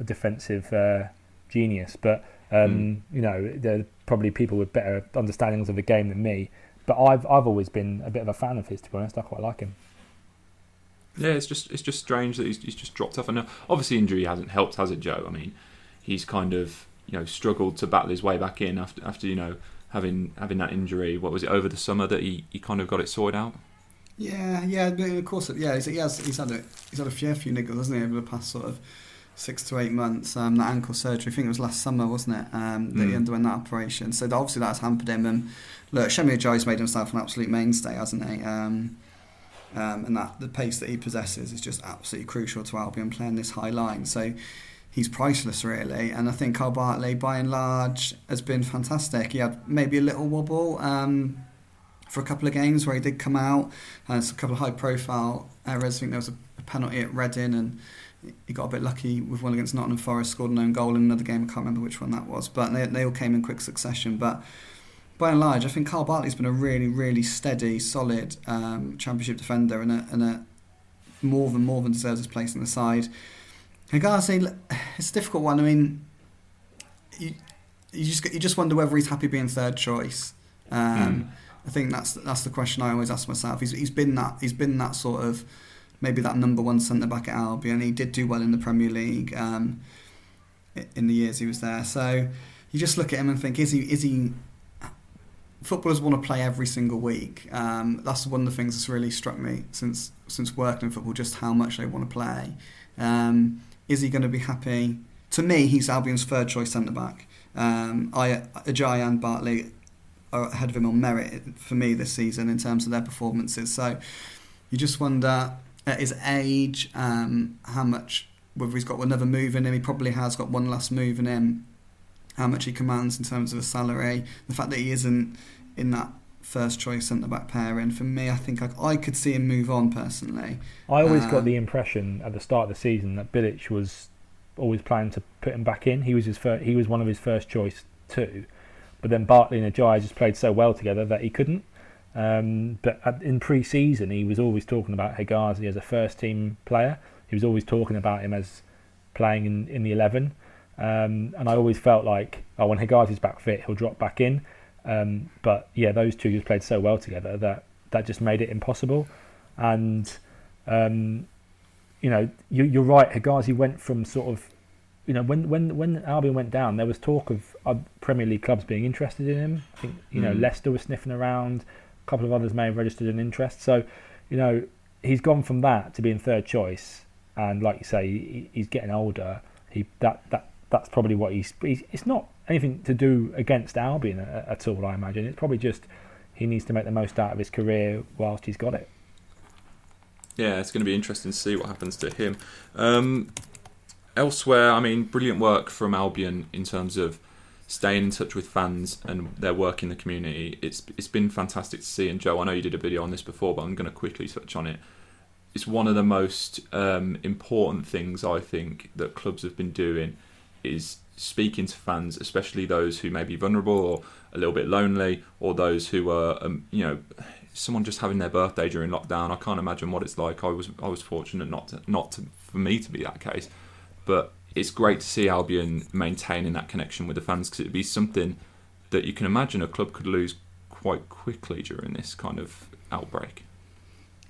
a defensive uh, genius, but um, mm. you know, there are probably people with better understandings of the game than me. But I've I've always been a bit of a fan of his. To be honest, I quite like him. Yeah, it's just it's just strange that he's, he's just dropped off. And uh, obviously, injury hasn't helped, has it, Joe? I mean, he's kind of you know struggled to battle his way back in after after you know having having that injury. What was it over the summer that he, he kind of got it sorted out? Yeah, yeah, of course, yeah. He's, he has he's had a he's had a fair few niggles, hasn't he, over the past sort of six to eight months. Um, that ankle surgery, I think it was last summer, wasn't it? Um, that mm. he underwent that operation. So obviously that's hampered him. And look, Semi Ajayi's made himself an absolute mainstay, hasn't he? Um, um, and that the pace that he possesses is just absolutely crucial to Albion playing this high line. So he's priceless, really. And I think Kyle Bartley, by and large, has been fantastic. He had maybe a little wobble um, for a couple of games where he did come out, and it's a couple of high-profile errors. I think there was a, a penalty at Reading, and he got a bit lucky with one against Nottingham Forest, scored an own goal in another game. I can't remember which one that was, but they, they all came in quick succession. But by and large, I think Kyle Bartley's been a really, really steady, solid um, championship defender and a, and a more than more than deserves his place in the side. Hegazi, it's a difficult one. I mean, you, you just you just wonder whether he's happy being third choice. Um, mm. I think that's that's the question I always ask myself. He's he's been that he's been that sort of maybe that number one centre back at Albion. He did do well in the Premier League um, in the years he was there. So you just look at him and think, is he is he footballers want to play every single week. Um, that's one of the things that's really struck me since since working in football, just how much they want to play. Um, is he going to be happy? To me, he's Albion's third choice centre back. Um, I, Ajayi and Bartley are ahead of him on merit for me this season in terms of their performances. So you just wonder at his age, um, how much whether he's got another move in him. He probably has got one last move in him. How much he commands in terms of a salary. The fact that he isn't in that first choice centre back pairing. For me, I think I, I, could see him move on personally. I always got the impression at the start of the season that Bilic was always planning to put him back in. He was his first, he was one of his first choice too, but then Bartley and Ajayi just played so well together that he couldn't. Um, but in pre-season, he was always talking about Hegazi as a first team player. He was always talking about him as playing in, in the eleven. Um, and I always felt like, oh, when Hegazi's back fit, he'll drop back in. Um, but yeah, those two just played so well together that that just made it impossible. And um, you know, you, are right. Hegazi went from sort of, you know, when when when Albion went down, there was talk of Premier League clubs being interested in him. I think you know mm. Leicester was sniffing around. A couple of others may have registered an interest. So, you know, he's gone from that to being third choice. And like you say, he, he's getting older. He that that that's probably what he's, he's. It's not anything to do against Albion at, all. I imagine it's probably just he needs to make the most out of his career whilst he's got it. Yeah, it's going to be interesting to see what happens to him. Um, elsewhere, I mean, brilliant work from Albion in terms of staying in touch with fans and their work in the community. It's it's been fantastic to see. And Joe, I know you did a video on this before, but I'm going to quickly touch on it. It's one of the most um, important things I think that clubs have been doing is speaking to fans, especially those who may be vulnerable or a little bit lonely, or those who are, um, you know, someone just having their birthday during lockdown. I can't imagine what it's like. I was I was fortunate not to, not to, for me to be that case, but it's great to see Albion maintaining that connection with the fans because it'd be something that you can imagine a club could lose quite quickly during this kind of outbreak.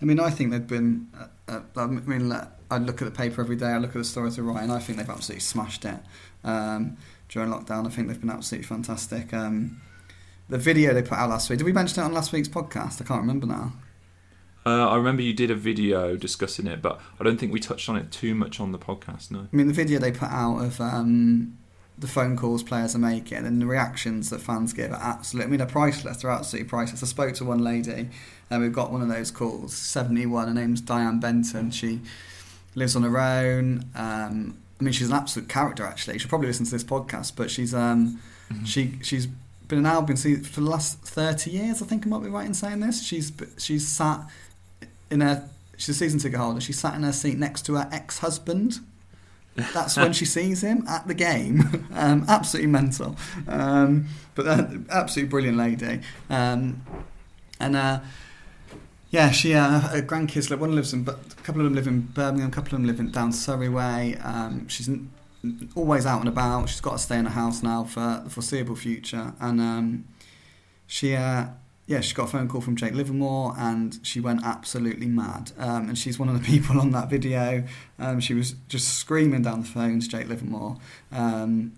I mean, I think they've been. Uh, uh, I mean, I look at the paper every day. I look at the stories they write, and I think they've absolutely smashed it um, during lockdown. I think they've been absolutely fantastic. Um, the video they put out last week. Did we mention it on last week's podcast? I can't remember now. Uh, I remember you did a video discussing it, but I don't think we touched on it too much on the podcast. No. I mean, the video they put out of um, the phone calls players are making and the reactions that fans give are absolutely. I mean, they're priceless. They're absolutely priceless. I spoke to one lady, and we've got one of those calls. Seventy-one. Her name's Diane Benton. She lives on her own. Um, I mean, she's an absolute character. Actually, she'll probably listen to this podcast, but she's um, Mm-hmm. she she's been an Albion for the last thirty years. I think I might be right in saying this. She's she's sat in her she's a season ticket holder. She sat in her seat next to her ex husband. That's when she sees him at the game. Um, absolutely mental, um, but uh, absolutely brilliant lady. Um, and uh, yeah, she uh, her grandkids. Like one lives in, but a couple of them live in Birmingham. A couple of them live in down Surrey way. Um, she's always out and about. She's got to stay in a house now for the foreseeable future. And um, she, uh, yeah, she got a phone call from Jake Livermore, and she went absolutely mad. Um, and she's one of the people on that video. Um, she was just screaming down the phone to Jake Livermore. Um,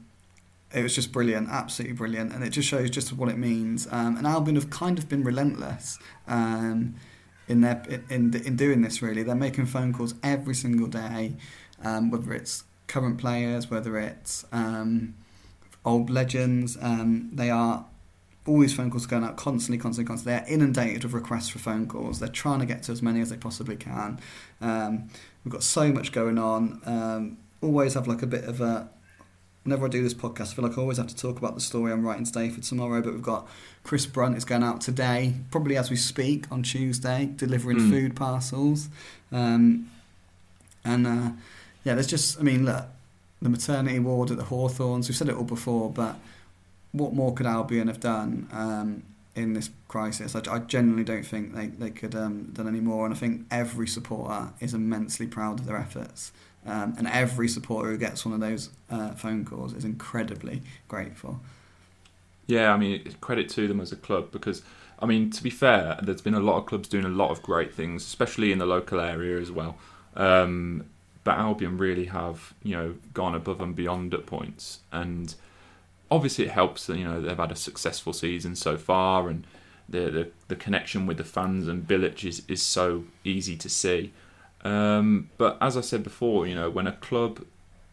it was just brilliant, absolutely brilliant, and it just shows just what it means. Um, and Albion have kind of been relentless um, in their in in doing this. Really, they're making phone calls every single day, um, whether it's current players, whether it's old legends. They are all these phone calls going out constantly, constantly, constantly. They're inundated with requests for phone calls. They're trying to get to as many as they possibly can. Um, we've got so much going on. Um, always have like a bit of a. Whenever I do this podcast, I feel like I always have to talk about the story I'm writing today for tomorrow. But we've got Chris Brunt is going out today, probably as we speak on Tuesday, delivering Mm. food parcels. Um, and uh, yeah, there's just, I mean, look, the maternity ward at the Hawthorns, we've said it all before, but what more could Albion have done um, in this crisis? I, I genuinely don't think they, they could have um, done any more. And I think every supporter is immensely proud of their efforts. Um, and every supporter who gets one of those uh, phone calls is incredibly grateful. Yeah, I mean, credit to them as a club because, I mean, to be fair, there's been a lot of clubs doing a lot of great things, especially in the local area as well. Um, but Albion really have, you know, gone above and beyond at points, and obviously it helps that you know they've had a successful season so far, and the the, the connection with the fans and Bilic is, is so easy to see. Um, but as I said before, you know, when a club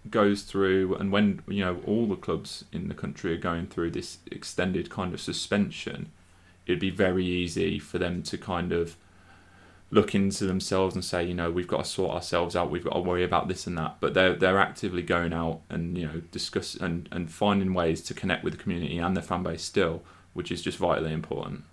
goes through and when you know all the clubs in the country are going through this extended kind of suspension it'd be very easy for them to kind of look into themselves and say you know we've got to sort ourselves out we've got to worry about this and that but they're they're actively going out and you know discuss and and finding ways to connect with the community and their fan base still which is just vitally important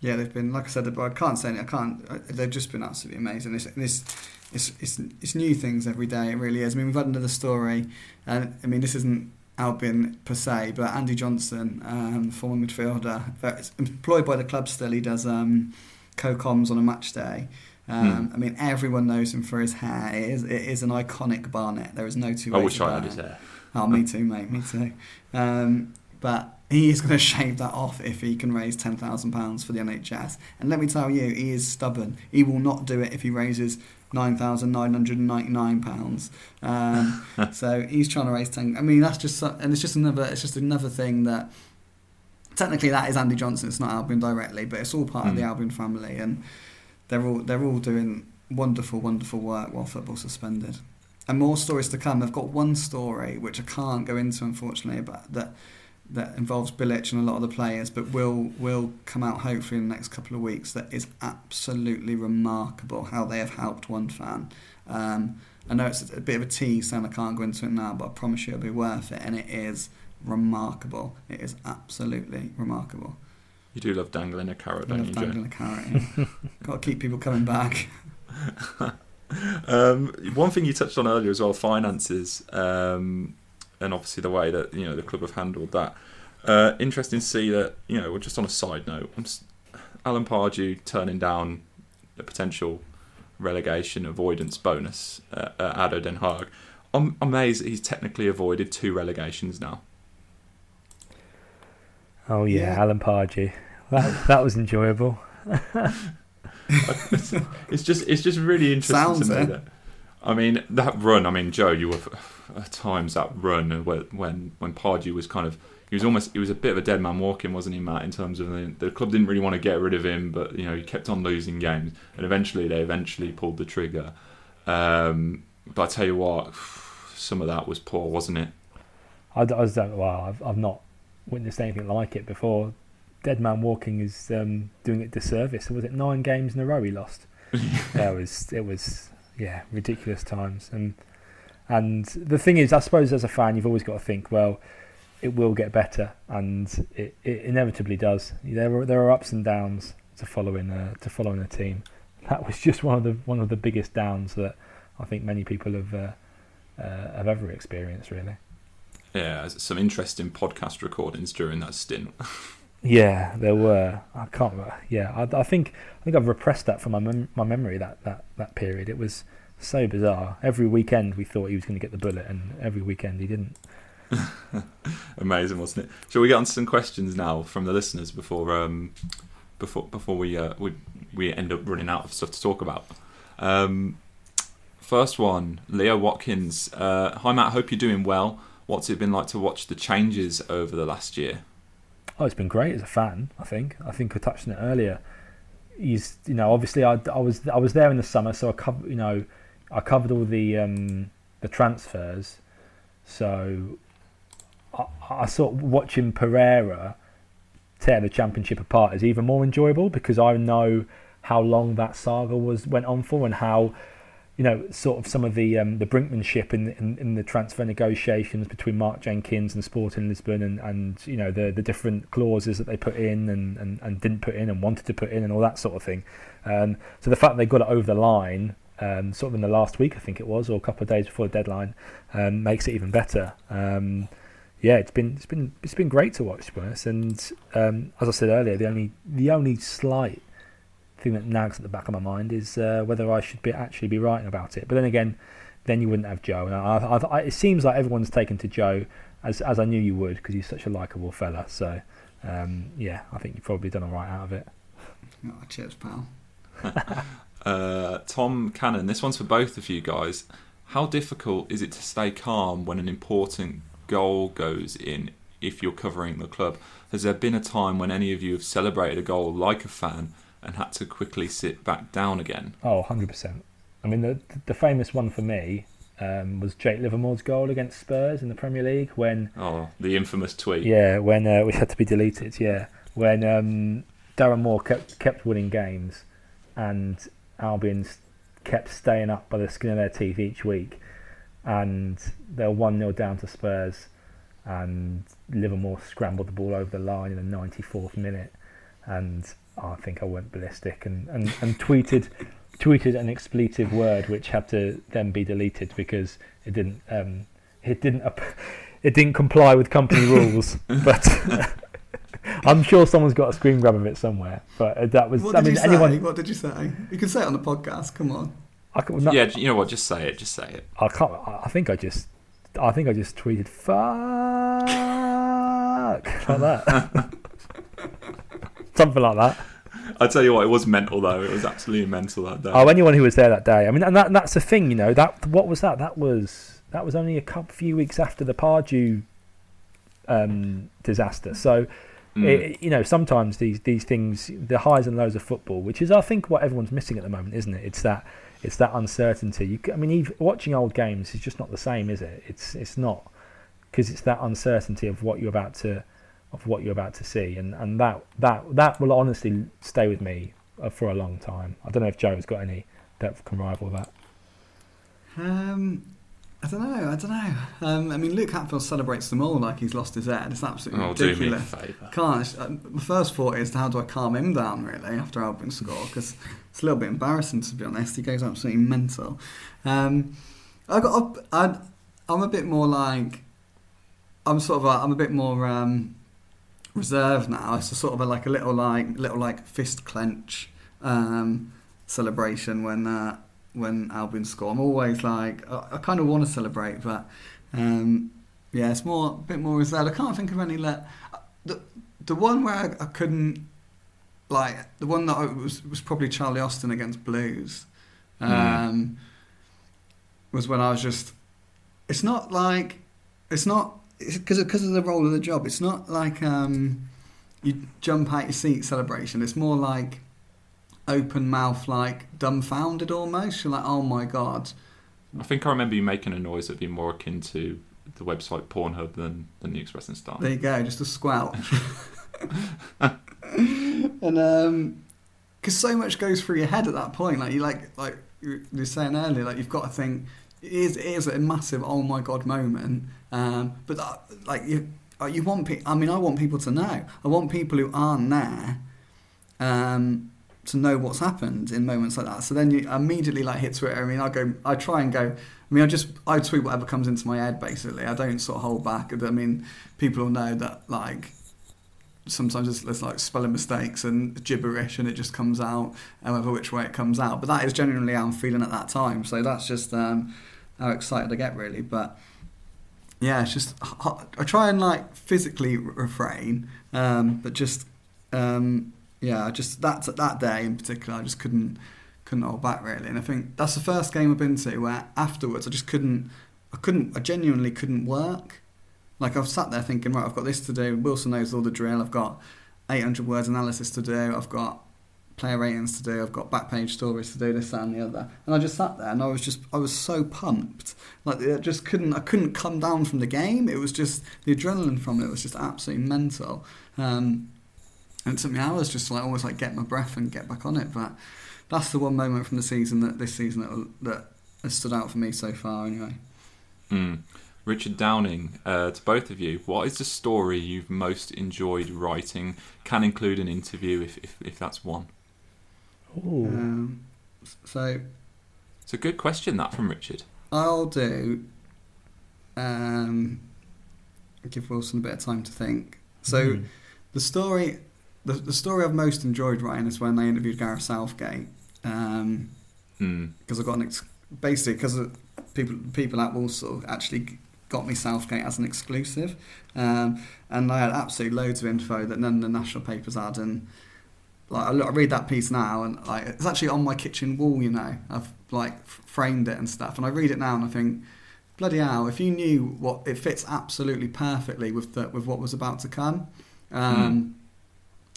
Yeah, they've been like I said. I can't say. I can't. They've just been absolutely amazing. It's it's it's it's, it's new things every day. It really is. I mean, we've had another story, and I mean, this isn't Albion per se, but Andy Johnson, um, former midfielder, employed by the club still. He does um, co-coms on a match day. Um, I mean, everyone knows him for his hair. It is, it is an iconic Barnet. There is no two I ways wish I had it. his hair Oh, me too, mate. Me too. Um, but he is going to shave that off if he can raise ten thousand pounds for the NHS. And let me tell you, he is stubborn. He will not do it if he raises nine thousand nine hundred and ninety nine pounds. Um, so he's trying to raise ten. I mean, that's just so- and it's just another. It's just another thing that. Technically, that is Andy Johnson. It's not Albion directly, but it's all part of the Mm. Albion family, and they're all they're all doing wonderful, wonderful work while football's suspended and more stories to come. I've got one story which I can't go into, unfortunately, but that that involves Bilic and a lot of the players, but will will come out hopefully in the next couple of weeks. That is absolutely remarkable how they have helped one fan. Um, I know it's a bit of a tease, and I can't go into it now, but I promise you it'll be worth it, and it is remarkable. It is absolutely remarkable. you do love dangling a carrot I don't love you dangling a carrot. yeah. Got to keep people coming back. Um, one thing you touched on earlier as well, finances, um, and obviously the way that you know the club have handled that. Uh, interesting to see that you know. Just on a side note, I'm s- Alan Pardew turning down a potential relegation avoidance bonus uh, at Ado Den Haag. I'm amazed that he's technically avoided two relegations now. Oh yeah, Yeah. Alan Pardew. That that was enjoyable. it's, it's just it's just really interesting Sounds to me that. I mean that run. I mean Joe, you were at times that run when when when Pardew was kind of he was almost he was a bit of a dead man walking, wasn't he, Matt? In terms of the, the club didn't really want to get rid of him, but you know he kept on losing games, and eventually they eventually pulled the trigger. Um, but I tell you what, some of that was poor, wasn't it? I was don't well, I've I've not witnessed anything like it before. Dead man walking is um, doing it disservice. Was it nine games in a row he lost? yeah, it was. It was. yeah, ridiculous times. And and the thing is, I suppose as a fan, you've always got to think, well, it will get better, and it, it inevitably does. There are there are ups and downs to following a, to following a team. That was just one of the one of the biggest downs that I think many people have uh, uh, have ever experienced. Really. Yeah, some interesting podcast recordings during that stint. yeah, there were. I can't. Remember. Yeah, I, I, think I think I've repressed that from my mem- my memory. That, that that period. It was so bizarre. Every weekend we thought he was going to get the bullet, and every weekend he didn't. Amazing, wasn't it? Shall we get on to some questions now from the listeners before um, before before we uh, we we end up running out of stuff to talk about? Um, first one, Leo Watkins. Uh, Hi Matt, hope you're doing well. What's it been like to watch the changes over the last year? Oh, it's been great as a fan. I think. I think I touched on it earlier. He's, you know, obviously I, I was I was there in the summer, so I covered, you know, I covered all the um, the transfers. So I, I sort of watching Pereira tear the championship apart is even more enjoyable because I know how long that saga was went on for and how you know sort of some of the um, the brinkmanship in, in, in the transfer negotiations between Mark Jenkins and Sporting Lisbon and, and you know the the different clauses that they put in and, and, and didn't put in and wanted to put in and all that sort of thing. Um, so the fact they got it over the line um, sort of in the last week I think it was or a couple of days before the deadline um, makes it even better. Um, yeah, it's been it's been it's been great to watch, to be honest. And um, as I said earlier, the only the only slight thing that nags at the back of my mind is uh, whether I should be actually be writing about it. But then again, then you wouldn't have Joe. And I, I, I, it seems like everyone's taken to Joe as as I knew you would because he's such a likable fella. So um, yeah, I think you've probably done all right out of it. Oh, cheers, pal. uh, Tom Cannon, this one's for both of you guys. How difficult is it to stay calm when an important goal goes in if you're covering the club. Has there been a time when any of you have celebrated a goal like a fan and had to quickly sit back down again? Oh, 100%. I mean, the, the famous one for me um, was Jake Livermore's goal against Spurs in the Premier League when. Oh, the infamous tweet. Yeah, when uh, which had to be deleted. Yeah, when um, Darren Moore kept kept winning games, and Albion kept staying up by the skin of their teeth each week, and they're 1 0 down to Spurs, and Livermore scrambled the ball over the line in the 94th minute. And I think I went ballistic and, and, and tweeted tweeted an expletive word which had to then be deleted because it didn't um, it didn't it didn't comply with company rules. but I'm sure someone's got a screen grab of it somewhere. But that was what I mean anyone. What did you say? You can say it on the podcast. Come on. I can, not, yeah, you know what? Just say it. Just say it. I can't. I think I just. I think I just tweeted "fuck" like that. Something like that. I tell you what, it was mental though. It was absolutely mental that day. Oh, anyone who was there that day. I mean, and that, that's the thing, you know. That what was that? That was that was only a couple few weeks after the Pardew um, disaster. So, mm. it, you know, sometimes these these things, the highs and lows of football, which is I think what everyone's missing at the moment, isn't it? It's that it's that uncertainty. You, I mean, even watching old games is just not the same, is it? It's it's not because it's that uncertainty of what you're about to of what you're about to see, and and that that that will honestly stay with me uh, for a long time. I don't know if Joe's got any that can rival that. Um, I don't know. I don't know. Um, I mean, Luke Hatfield celebrates them all like he's lost his head. It's absolutely oh, ridiculous. Do me a favour. Can't. Uh, my first thought is how do I calm him down really after Albion score because it's a little bit embarrassing to be honest. He goes absolutely mental. Um, I got. I, I'm a bit more like. I'm sort of. A, I'm a bit more um, reserved now. It's a sort of a, like a little like little like fist clench um, celebration when. Uh, when Albion score. I'm always like, I, I kind of want to celebrate, but um, yeah, it's more a bit more reserved. I can't think of any. Let the the one where I, I, couldn't like the one that I was was probably Charlie Austin against Blues. Hmm. Um, mm. Was when I was just. It's not like it's not because because of the role of the job. It's not like um, you jump out your seat celebration. It's more like open mouth, like dumbfounded almost. You're like, oh my god. I think I remember you making a noise that'd be more akin to the website Pornhub than, than the Express and Star. There you go, just a squelch. and um, because so much goes through your head at that point, like you like like you were saying earlier, like you've got to think it is it is a massive oh my god moment. Um, but that, like you uh, you want pe- I mean I want people to know. I want people who aren't there um, to know what's happened in moments like that. So then you immediately like hit Twitter. I mean I go I try and go. I mean I just I tweet whatever comes into my head basically. I don't sort of hold back. I mean people will know that like sometimes it's, it's, like spelling mistakes and gibberish and it just comes out however which way it comes out but that is genuinely how i'm feeling at that time so that's just um, how excited i get really but yeah it's just i try and like physically refrain um, but just um, yeah just that that day in particular i just couldn't couldn't hold back really and i think that's the first game i've been to where afterwards i just couldn't i couldn't i genuinely couldn't work like I've sat there thinking, right, I've got this to do. Wilson knows all the drill. I've got 800 words analysis to do. I've got player ratings to do. I've got back page stories to do. This that, and the other. And I just sat there and I was just, I was so pumped. Like I just couldn't, I couldn't come down from the game. It was just the adrenaline from it was just absolutely mental. Um, and it took me hours just to like almost like get my breath and get back on it. But that's the one moment from the season that this season that, that has stood out for me so far. Anyway. Mm. Richard Downing, uh, to both of you, what is the story you've most enjoyed writing? Can include an interview if, if, if that's one. Um, so. It's a good question, that from Richard. I'll do. Um, give Wilson a bit of time to think. So, mm. the story, the, the story I've most enjoyed writing is when I interviewed Gareth Southgate. Um, mm. Because I got an ex- basically because people people at Walsall actually got me Southgate as an exclusive. Um, and I had absolutely loads of info that none of the national papers had. And like I, look, I read that piece now, and like it's actually on my kitchen wall. You know, I've like framed it and stuff. And I read it now, and I think, bloody hell! If you knew what it fits absolutely perfectly with the, with what was about to come. Um, mm.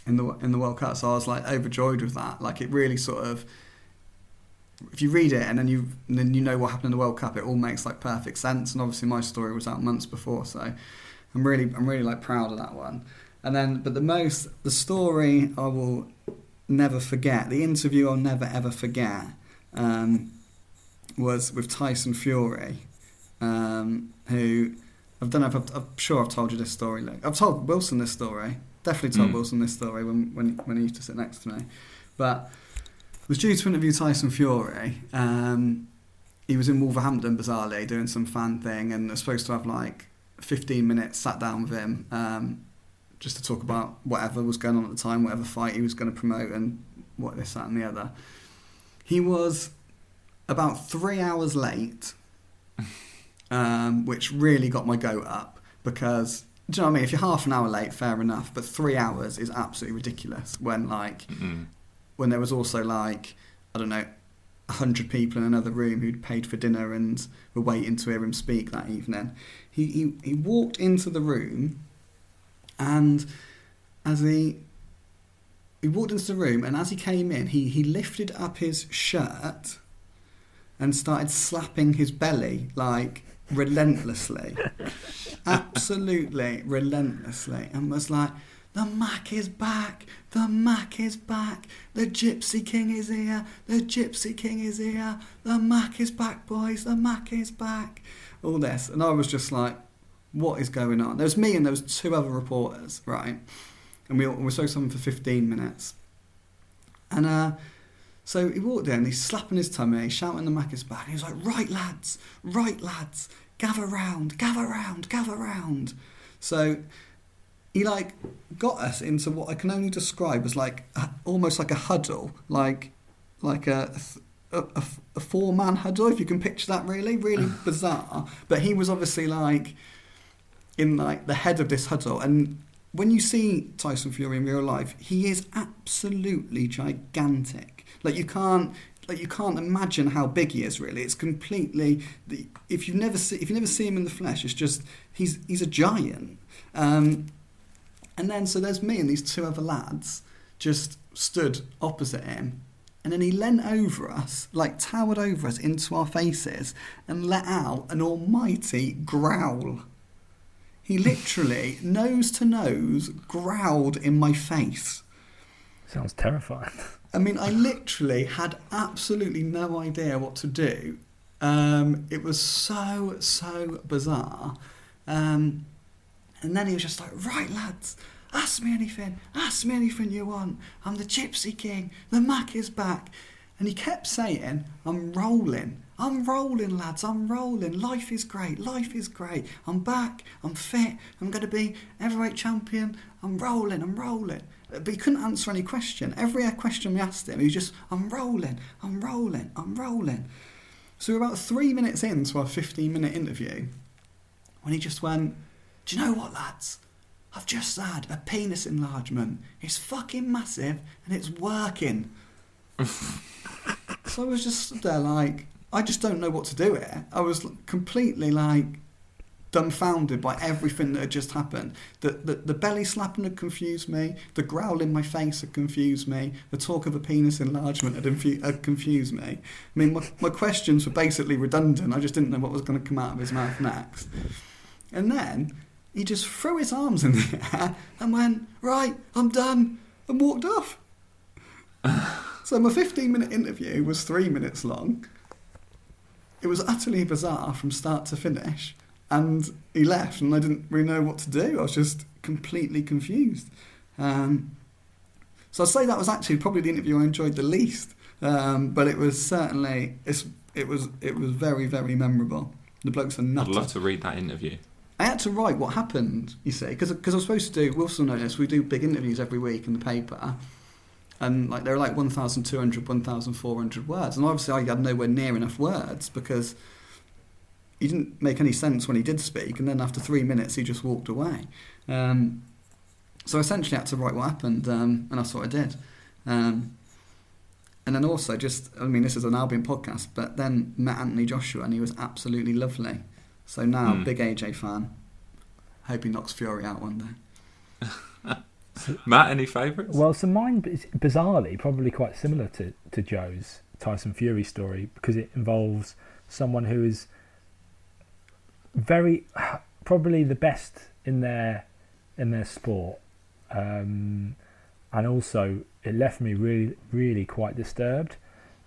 In the in the World Cup, so I was like overjoyed with that. Like it really sort of if you read it and then you and then you know what happened in the World Cup, it all makes like perfect sense. And obviously, my story was out months before, so I'm really I'm really like proud of that one. And then, but the most the story I will never forget, the interview I'll never ever forget, um, was with Tyson Fury, um, who I don't know if I've, I'm sure I've told you this story. Like, I've told Wilson this story. Definitely told mm. Wilson this story when when when he used to sit next to me, but was due to interview Tyson Fury. Um, he was in Wolverhampton, bizarrely, doing some fan thing, and I was supposed to have like 15 minutes sat down with him um, just to talk about whatever was going on at the time, whatever fight he was going to promote, and what this, that, and the other. He was about three hours late, um, which really got my goat up because do you know what I mean? If you're half an hour late, fair enough, but three hours is absolutely ridiculous when like mm when there was also like I don't know, hundred people in another room who'd paid for dinner and were waiting to hear him speak that evening. He he, he walked into the room, and as he he walked into the room, and as he came in, he he lifted up his shirt and started slapping his belly like relentlessly, absolutely relentlessly, and was like the Mac is back. The Mac is back. The Gypsy King is here. The Gypsy King is here. The Mac is back, boys. The Mac is back. All this. And I was just like, what is going on? There was me and there was two other reporters, right? And we, we saw something for 15 minutes. And uh, so he walked in, he's slapping his tummy, shouting the Mac is back. He was like, right, lads, right, lads, gather round, gather round, gather round. So he like got us into what I can only describe as like a, almost like a huddle, like like a a, a, a four man huddle, if you can picture that. Really, really bizarre. But he was obviously like in like the head of this huddle, and when you see Tyson Fury in real life, he is absolutely gigantic. Like you can't like you can't imagine how big he is. Really, it's completely. The, if you never see if you never see him in the flesh, it's just he's he's a giant. Um, and then, so there's me and these two other lads just stood opposite him. And then he leant over us, like towered over us into our faces, and let out an almighty growl. He literally, nose to nose, growled in my face. Sounds terrifying. I mean, I literally had absolutely no idea what to do. Um, it was so, so bizarre. Um, and then he was just like, right, lads, ask me anything. Ask me anything you want. I'm the Gypsy King. The Mac is back. And he kept saying, I'm rolling. I'm rolling, lads. I'm rolling. Life is great. Life is great. I'm back. I'm fit. I'm going to be heavyweight champion. I'm rolling. I'm rolling. But he couldn't answer any question. Every question we asked him, he was just, I'm rolling. I'm rolling. I'm rolling. So we're about three minutes into our 15 minute interview when he just went, Do you know what, lads? I've just had a penis enlargement. It's fucking massive and it's working. so I was just stood there like, I just don't know what to do here. I was completely like dumbfounded by everything that had just happened. The, the, the belly slapping had confused me. The growl in my face had confused me. The talk of a penis enlargement had, infu- had confused me. I mean, my, my questions were basically redundant. I just didn't know what was going to come out of his mouth next. And then he just threw his arms in the air and went, Right, I'm done, and walked off. So my 15 minute interview was three minutes long it was utterly bizarre from start to finish. And he left, and I didn't really know what to do. I was just completely confused. Um, so I'd say that was actually probably the interview I enjoyed the least. Um, but it was certainly it was it was very very memorable. The bloke's a nutter. I'd love to read that interview. I had to write what happened. You see, because I was supposed to do. Wilson noticed we do big interviews every week in the paper, and like there were like 1,200, 1,400 words, and obviously I had nowhere near enough words because he didn't make any sense when he did speak, and then after three minutes he just walked away. Um, so I essentially had to write what happened, um, and that's what I did. Um, and then also just, I mean, this is an Albion podcast, but then met Anthony Joshua, and he was absolutely lovely. So now, mm. big AJ fan. Hope he knocks Fury out one day. Matt, any favourites? Well, so mine is bizarrely probably quite similar to, to Joe's Tyson Fury story because it involves someone who is very probably the best in their in their sport, um, and also it left me really really quite disturbed,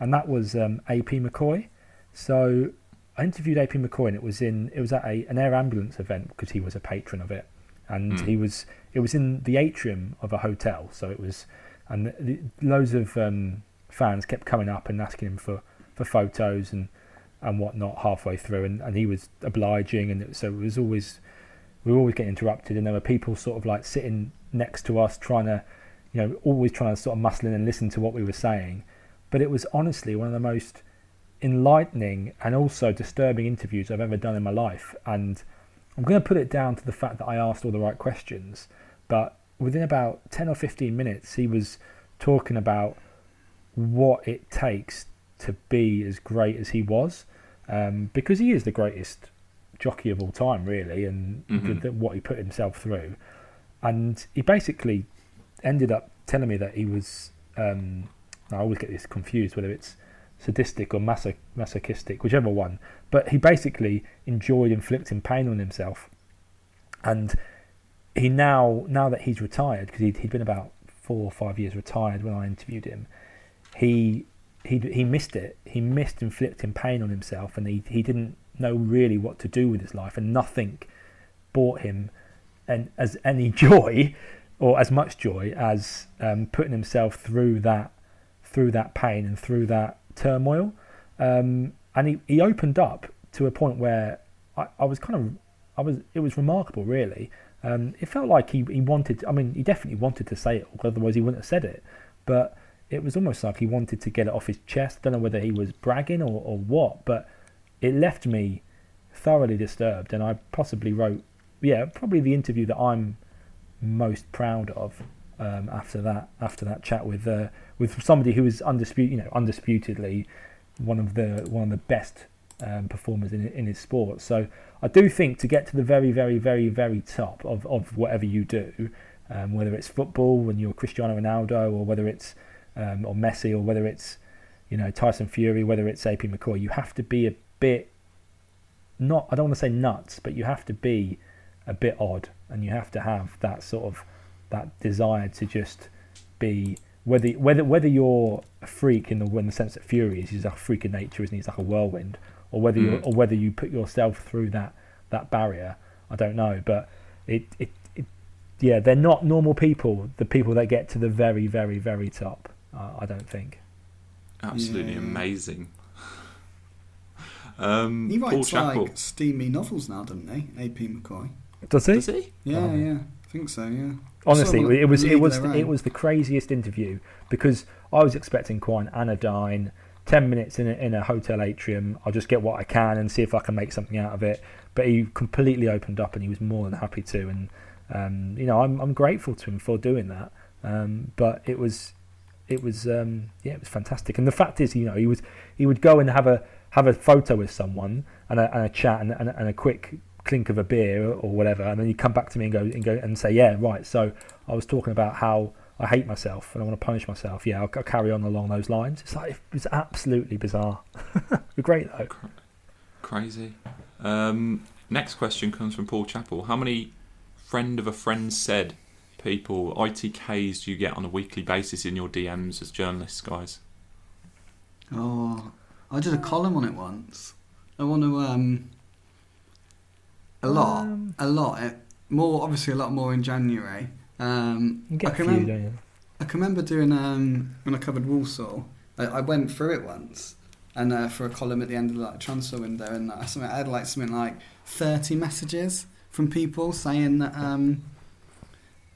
and that was um, AP McCoy. So I interviewed AP McCoy, and it was in it was at a, an air ambulance event because he was a patron of it, and mm. he was it was in the atrium of a hotel, so it was, and the, the, loads of um, fans kept coming up and asking him for, for photos and and whatnot halfway through, and, and he was obliging, and it, so it was always we were always getting interrupted, and there were people sort of like sitting next to us trying to, you know, always trying to sort of muscle in and listen to what we were saying, but it was honestly one of the most enlightening and also disturbing interviews I've ever done in my life, and I'm going to put it down to the fact that I asked all the right questions but within about 10 or 15 minutes, he was talking about what it takes to be as great as he was, um, because he is the greatest jockey of all time, really, and mm-hmm. what he put himself through. And he basically ended up telling me that he was. Um, I always get this confused whether it's sadistic or masochistic, whichever one. But he basically enjoyed inflicting pain on himself, and he now now that he's retired because he'd, he'd been about four or five years retired when I interviewed him. He he he missed it. He missed inflicting pain on himself, and he he didn't know really what to do with his life, and nothing brought him and as any joy or as much joy as um, putting himself through that through that pain and through that turmoil. Um, and he, he opened up to a point where I, I was kind of I was it was remarkable really um, it felt like he, he wanted, I mean, he definitely wanted to say it, otherwise he wouldn't have said it. But it was almost like he wanted to get it off his chest. I don't know whether he was bragging or, or what, but it left me thoroughly disturbed. And I possibly wrote, yeah, probably the interview that I'm most proud of um, after that after that chat with uh, with somebody who is undisputed, you know, undisputedly one of the one of the best um, performers in in his sport. So I do think to get to the very, very, very, very top of, of whatever you do, um, whether it's football when you're Cristiano Ronaldo, or whether it's um, or Messi, or whether it's you know Tyson Fury, whether it's AP McCoy, you have to be a bit not. I don't want to say nuts, but you have to be a bit odd, and you have to have that sort of that desire to just be whether whether whether you're a freak in the in the sense that Fury is, he's a freak of nature, isn't he? He's like a whirlwind, or whether you Mm. or whether you put yourself through that that barrier, I don't know. But it, it it yeah, they're not normal people. The people that get to the very very very top, uh, I don't think. Absolutely Yeah. amazing. Um, He writes Chappell. like steamy novels now, doesn't he? A.P. McCoy. Does he? Does he? Yeah, Oh. yeah, I think so. Yeah. Honestly, it was it was their it was the craziest interview because I was expecting quite an anodyne. Ten minutes in a, in a hotel atrium, I'll just get what I can and see if I can make something out of it. But he completely opened up, and he was more than happy to. And um, you know, I'm I'm grateful to him for doing that. Um, but it was it was um, yeah, it was fantastic. And the fact is, you know, he was he would go and have a have a photo with someone and a, and a chat and, and, and a quick clink of a beer or whatever, and then you come back to me and go and go and say, yeah, right. So I was talking about how I hate myself and I want to punish myself. Yeah, I'll, I'll carry on along those lines. It's like it's absolutely bizarre. Great though. Crazy. Um, next question comes from Paul Chappell. How many friend of a friend said people ITKs do you get on a weekly basis in your DMs as journalists, guys? Oh, I did a column on it once. I want to um. A lot, Um, a lot. It, more obviously, a lot more in January. Um, You get I can few, remem- don't you? I can remember doing um when I covered Walsall. I, I went through it once, and uh, for a column at the end of the like, transfer window, and uh, something, I had like something like thirty messages from people saying that um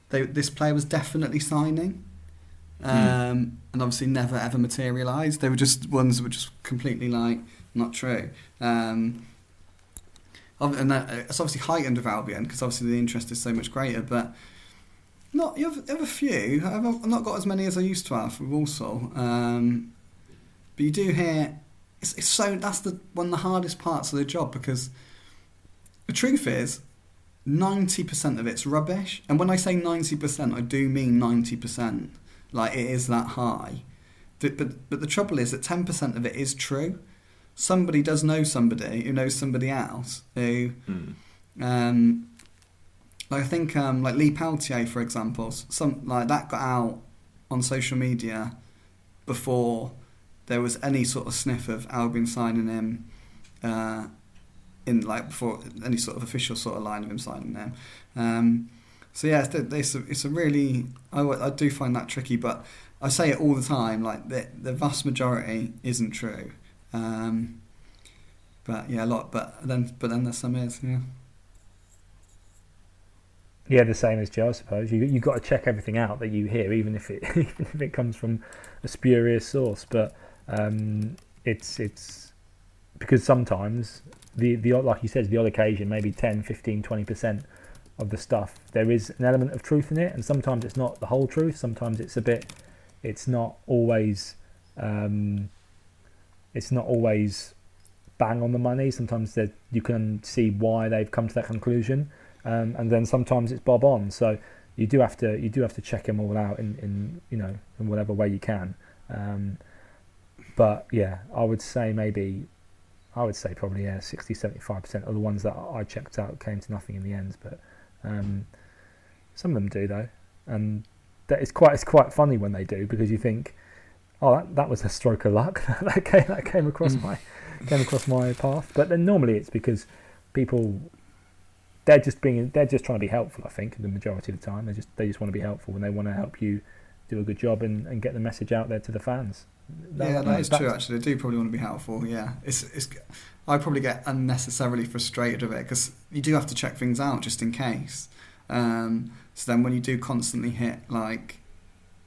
they, this player was definitely signing. Um, and obviously never ever materialised. They were just ones that were just completely like not true. Um, and that, it's obviously heightened with Albion because obviously the interest is so much greater. But not you have, you have a few. I've not got as many as I used to have with Walsall. Um, but you do hear it's, it's so that's the one of the hardest parts of the job because the truth is. 90% of it's rubbish. And when I say 90%, I do mean 90%. Like it is that high. But, but, but the trouble is that 10% of it is true. Somebody does know somebody who knows somebody else who, Mm. um, like I think, um, like Lee Peltier, for example, some like that got out on social media before there was any sort of sniff of Albion signing him, uh, in like before any sort of official sort of line of him signing him. Um, so yeah, it's, it's, a, it's a really I do find that tricky, but I say it all the time. Like the the vast majority isn't true, um, but yeah, a lot. But then but then there's some is yeah. Yeah, the same as Joe, I suppose. You you got to check everything out that you hear, even if it even if it comes from a spurious source. But um, it's it's because sometimes the the like you said, the odd occasion, maybe 10, 15, 20 percent of the stuff, there is an element of truth in it, and sometimes it's not the whole truth. Sometimes it's a bit. It's not always. Um, it's not always bang on the money. Sometimes you can see why they've come to that conclusion um, and then sometimes it's bob on. So you do have to you do have to check them all out in, in you know in whatever way you can. Um, but yeah, I would say maybe I would say probably yeah 60 75 percent of the ones that I checked out came to nothing in the end. But um, some of them do though, and that is quite it's quite funny when they do because you think. Oh, that, that was a stroke of luck. that came that came across Mm. my came across my path. But then normally it's because people they're just being they're just trying to be helpful. I think the majority of the time they just they just want to be helpful and they want to help you do a good job and, and get the message out there to the fans. yeah, that is that's- true. Actually, they do probably want to be helpful. Yeah, it's it's. I probably get unnecessarily frustrated with it because you do have to check things out just in case. Um, so then, when you do constantly hit like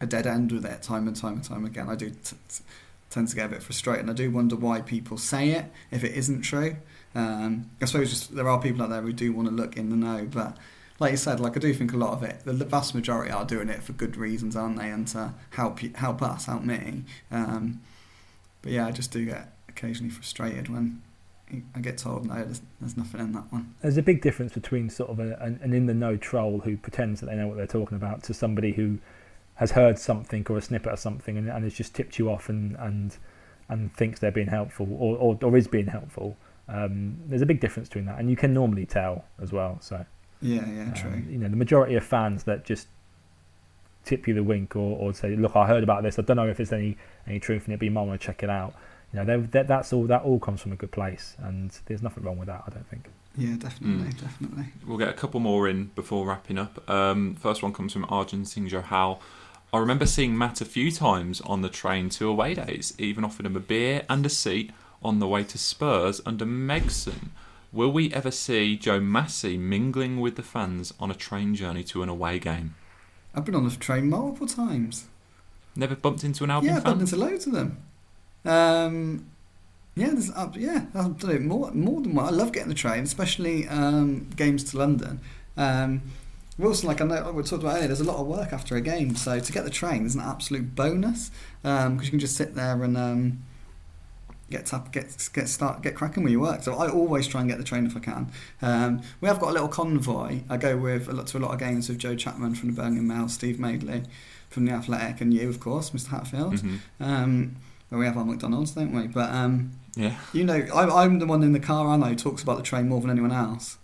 a dead end with it time and time and time again, I do t- t- tend to get a bit frustrated. And I do wonder why people say it if it isn't true. Um, I suppose just there are people out there who do want to look in the know, but like you said, like I do think a lot of it, the vast majority are doing it for good reasons, aren't they? And to help you, help us, help me. Um, but yeah, I just do get occasionally frustrated when I get told no, there's, there's nothing in that one. There's a big difference between sort of a, an, an in the know troll who pretends that they know what they're talking about to somebody who has heard something or a snippet of something and, and has just tipped you off and and, and thinks they're being helpful or, or, or is being helpful. Um, there's a big difference between that, and you can normally tell as well. So Yeah, yeah, true. Um, you know, the majority of fans that just tip you the wink or, or say, look, I heard about this. I don't know if there's any any truth in it, but you might want to check it out. You know, that that's all. That all comes from a good place, and there's nothing wrong with that. I don't think. Yeah, definitely, Mm. definitely. We'll get a couple more in before wrapping up. Um, first one comes from Arjun Singh Johal. I remember seeing Matt a few times on the train to away days, even offered him a beer and a seat on the way to Spurs under Megson. Will we ever see Joe Masi mingling with the fans on a train journey to an away game? I've been on the train multiple times. Never bumped into an Albion yeah, I've bumped into loads of them. Um, yeah, there's, uh, yeah, I've done it more more than one. I love getting the train, especially um, games to London. Um, Wilson, like I know we talked about earlier, there's a lot of work after a game, so to get the train is an absolute bonus because you can just sit there and um, get tap, get get start get cracking with your work. So I always try and get the train if I can. Um, we have got a little convoy. I go with a lot to a lot of games with Joe Chapman from the Birmingham Mail, Steve Madeley from the Athletic, and you, of course, Mr. Hatfield. Mhm. Um, we have our McDonald's, don't we? But um, Yeah. you know, I'm, I'm the one in the car, I, who talks about the train more than anyone else.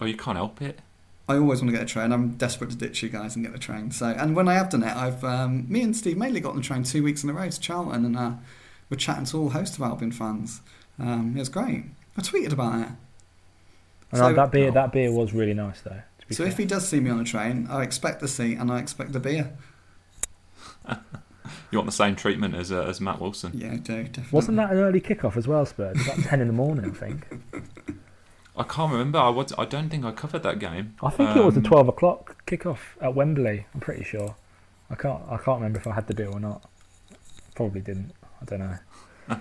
Oh, you can't help it. I always want to get a train. I'm desperate to ditch you guys and get the train. So, and when I have done it, I've um, me and Steve mainly got on the train two weeks in a row to Charlton, and uh, we're chatting to all host of Albion fans. Um, it was great. I tweeted about it. And So- that beer, that beer was really nice though. To be So fair. if he does see me on a train, I expect the seat and I expect the beer. You want the same treatment as uh, as Matt Wilson. Yeah, I do definitely. wasn't that an early kickoff as well, Spurs? It was about ten in the morning, I think. I can't remember. I was, I don't think I covered that game. I think it was a Um, twelve o'clock kickoff at Wembley. I'm pretty sure. I can't. I can't remember if I had the beer or not. Probably didn't. I don't know.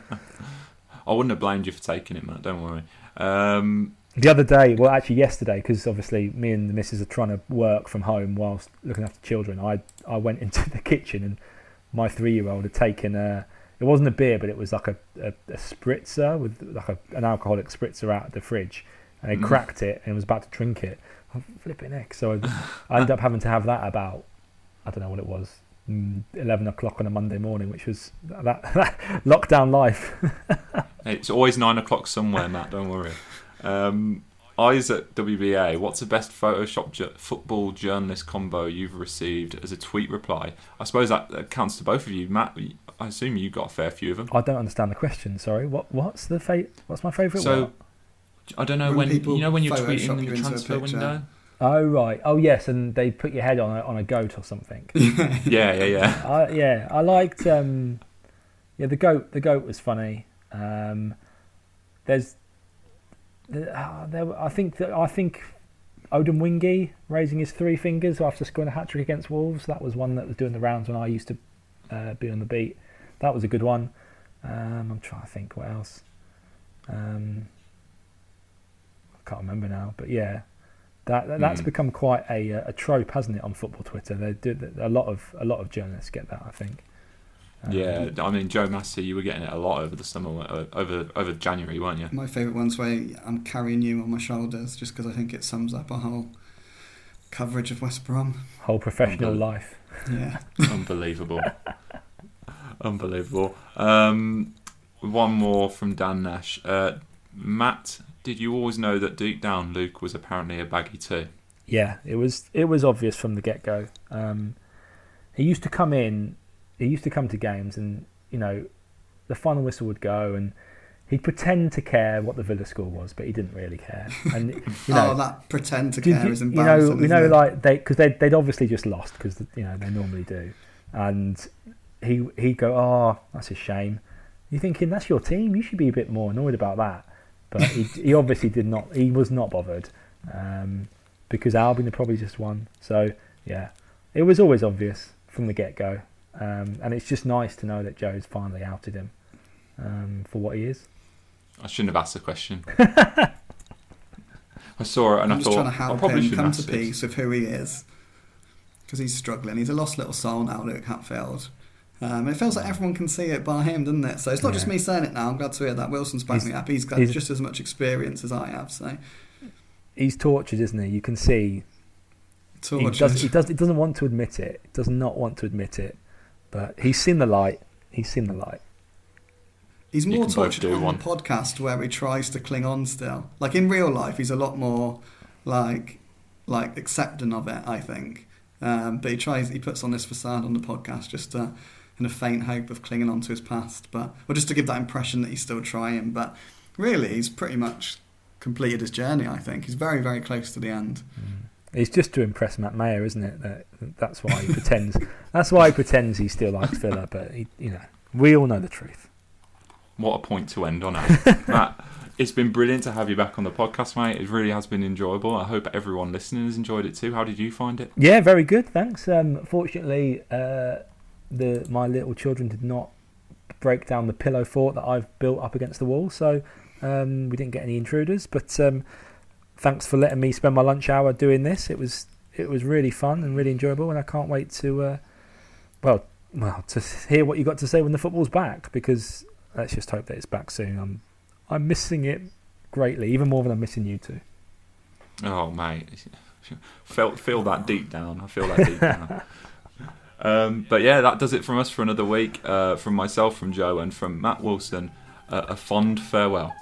I wouldn't have blamed you for taking it, Matt. Don't worry. Um, The other day, well, actually yesterday, because obviously me and the missus are trying to work from home whilst looking after children. I I went into the kitchen and my three-year-old had taken a. It wasn't a beer, but it was like a, a, a spritzer with like a, an alcoholic spritzer out of the fridge, and he Mm. cracked it and was about to drink it. I'm flipping heck. So I, I ended up having to have that about I don't know what it was, mm, eleven o'clock on a Monday morning, which was that, that lockdown life. it's always nine o'clock somewhere, Matt. Don't worry. Um, at WBA. What's the best Photoshop ju- football journalist combo you've received as a tweet reply? I suppose that, that counts to both of you, Matt. I assume you got a fair few of them. I don't understand the question. Sorry. What what's the fa- What's my favourite? So one? I don't know When when, people you know when you're tweeting in the transfer window. Oh right. Oh yes, and they put your head on a, on a goat or something. Yeah, yeah, yeah. I, yeah, I liked. Um, yeah, the goat. The goat was funny. Um, there's, the- uh, there. I think that I think Odemwingie raising his three fingers after scoring a hat trick against Wolves. That was one that was doing the rounds when I used to uh, be on the beat. That was a good one. Um, I'm trying to think what else. Um, I can't remember now, but yeah, that, that that's Mm. become quite a uh, a trope, hasn't it, on football Twitter? They do a lot of a lot of journalists get that. I think. Um, Yeah, I mean Joe Masi, you were getting it a lot over the summer, uh, over over January, weren't you? My favourite one's where I'm carrying you on my shoulders just because I think it sums up a whole coverage of West Brom. Whole professional Unbel- life. Yeah. Unbelievable, unbelievable. Um, one more from Dan Nash. Uh, Matt, did you always know that deep down Luke was apparently a baggy too? Yeah, it was it was obvious from the get go. Um, he used to come in. He used to come to games, and you know, the final whistle would go, and he'd pretend to care what the Villa score was, but he didn't really care. And you know, oh, that pretend to care you, is you know, you know, it? like they because they they'd obviously just lost because you know they normally do, and he he'd go, oh, that's a shame. You're thinking that's your team. You should be a bit more annoyed about that, but he he obviously did not. He was not bothered um, because Albion had probably just won. So yeah, it was always obvious from the get go, um, and it's just nice to know that Joe's finally outed him um, for what he is. I shouldn't have asked the question. I saw it and I'm I just thought trying to I help probably him should come to this. peace with who he is because he's struggling. He's a lost little soul now, Luke Hatfield. Um, it feels like everyone can see it by him, doesn't it? So it's not just me saying it now. I'm glad to hear that Wilson's backed me up. He's got he's- just as much experience as I have. So He's tortured, isn't he? You can see he tortured. does, he does. He doesn't want to admit it. He does not want to admit it. But he's seen the light. He's seen the light. He's more can both tortured do on one. the podcast where he tries to cling on still. Like in real life, he's a lot more like like accepting of it. I think. Um, but he tries, he puts on this facade on the podcast just uh, in a faint hope of clinging on to his past, but or just to give that impression that he's still trying. But really, he's pretty much completed his journey. I think he's very, very close to the end. Mm. It's just to impress Matt Mayer, isn't it? That, that's why he pretends. That's why he pretends he still likes Villa, but he, you know, we all know the truth. What a point to end on, eh? Matt. It's been brilliant to have you back on the podcast, mate. It really has been enjoyable. I hope everyone listening has enjoyed it too. How did you find it? Yeah, very good. Thanks. Um, fortunately, uh, the my little children did not break down the pillow fort that I've built up against the wall, so um, we didn't get any intruders. But um, thanks for letting me spend my lunch hour doing this. It was it was really fun and really enjoyable, and I can't wait to uh, well well to hear what you got to say when the football's back because let's just hope that it's back soon. I'm I'm missing it greatly, even more than I'm missing you two. Oh mate, felt feel that deep down. I feel that deep down. Um, but yeah, that does it from us for another week. Uh, from myself, from Joe, and from Matt Wilson. Uh, a fond farewell.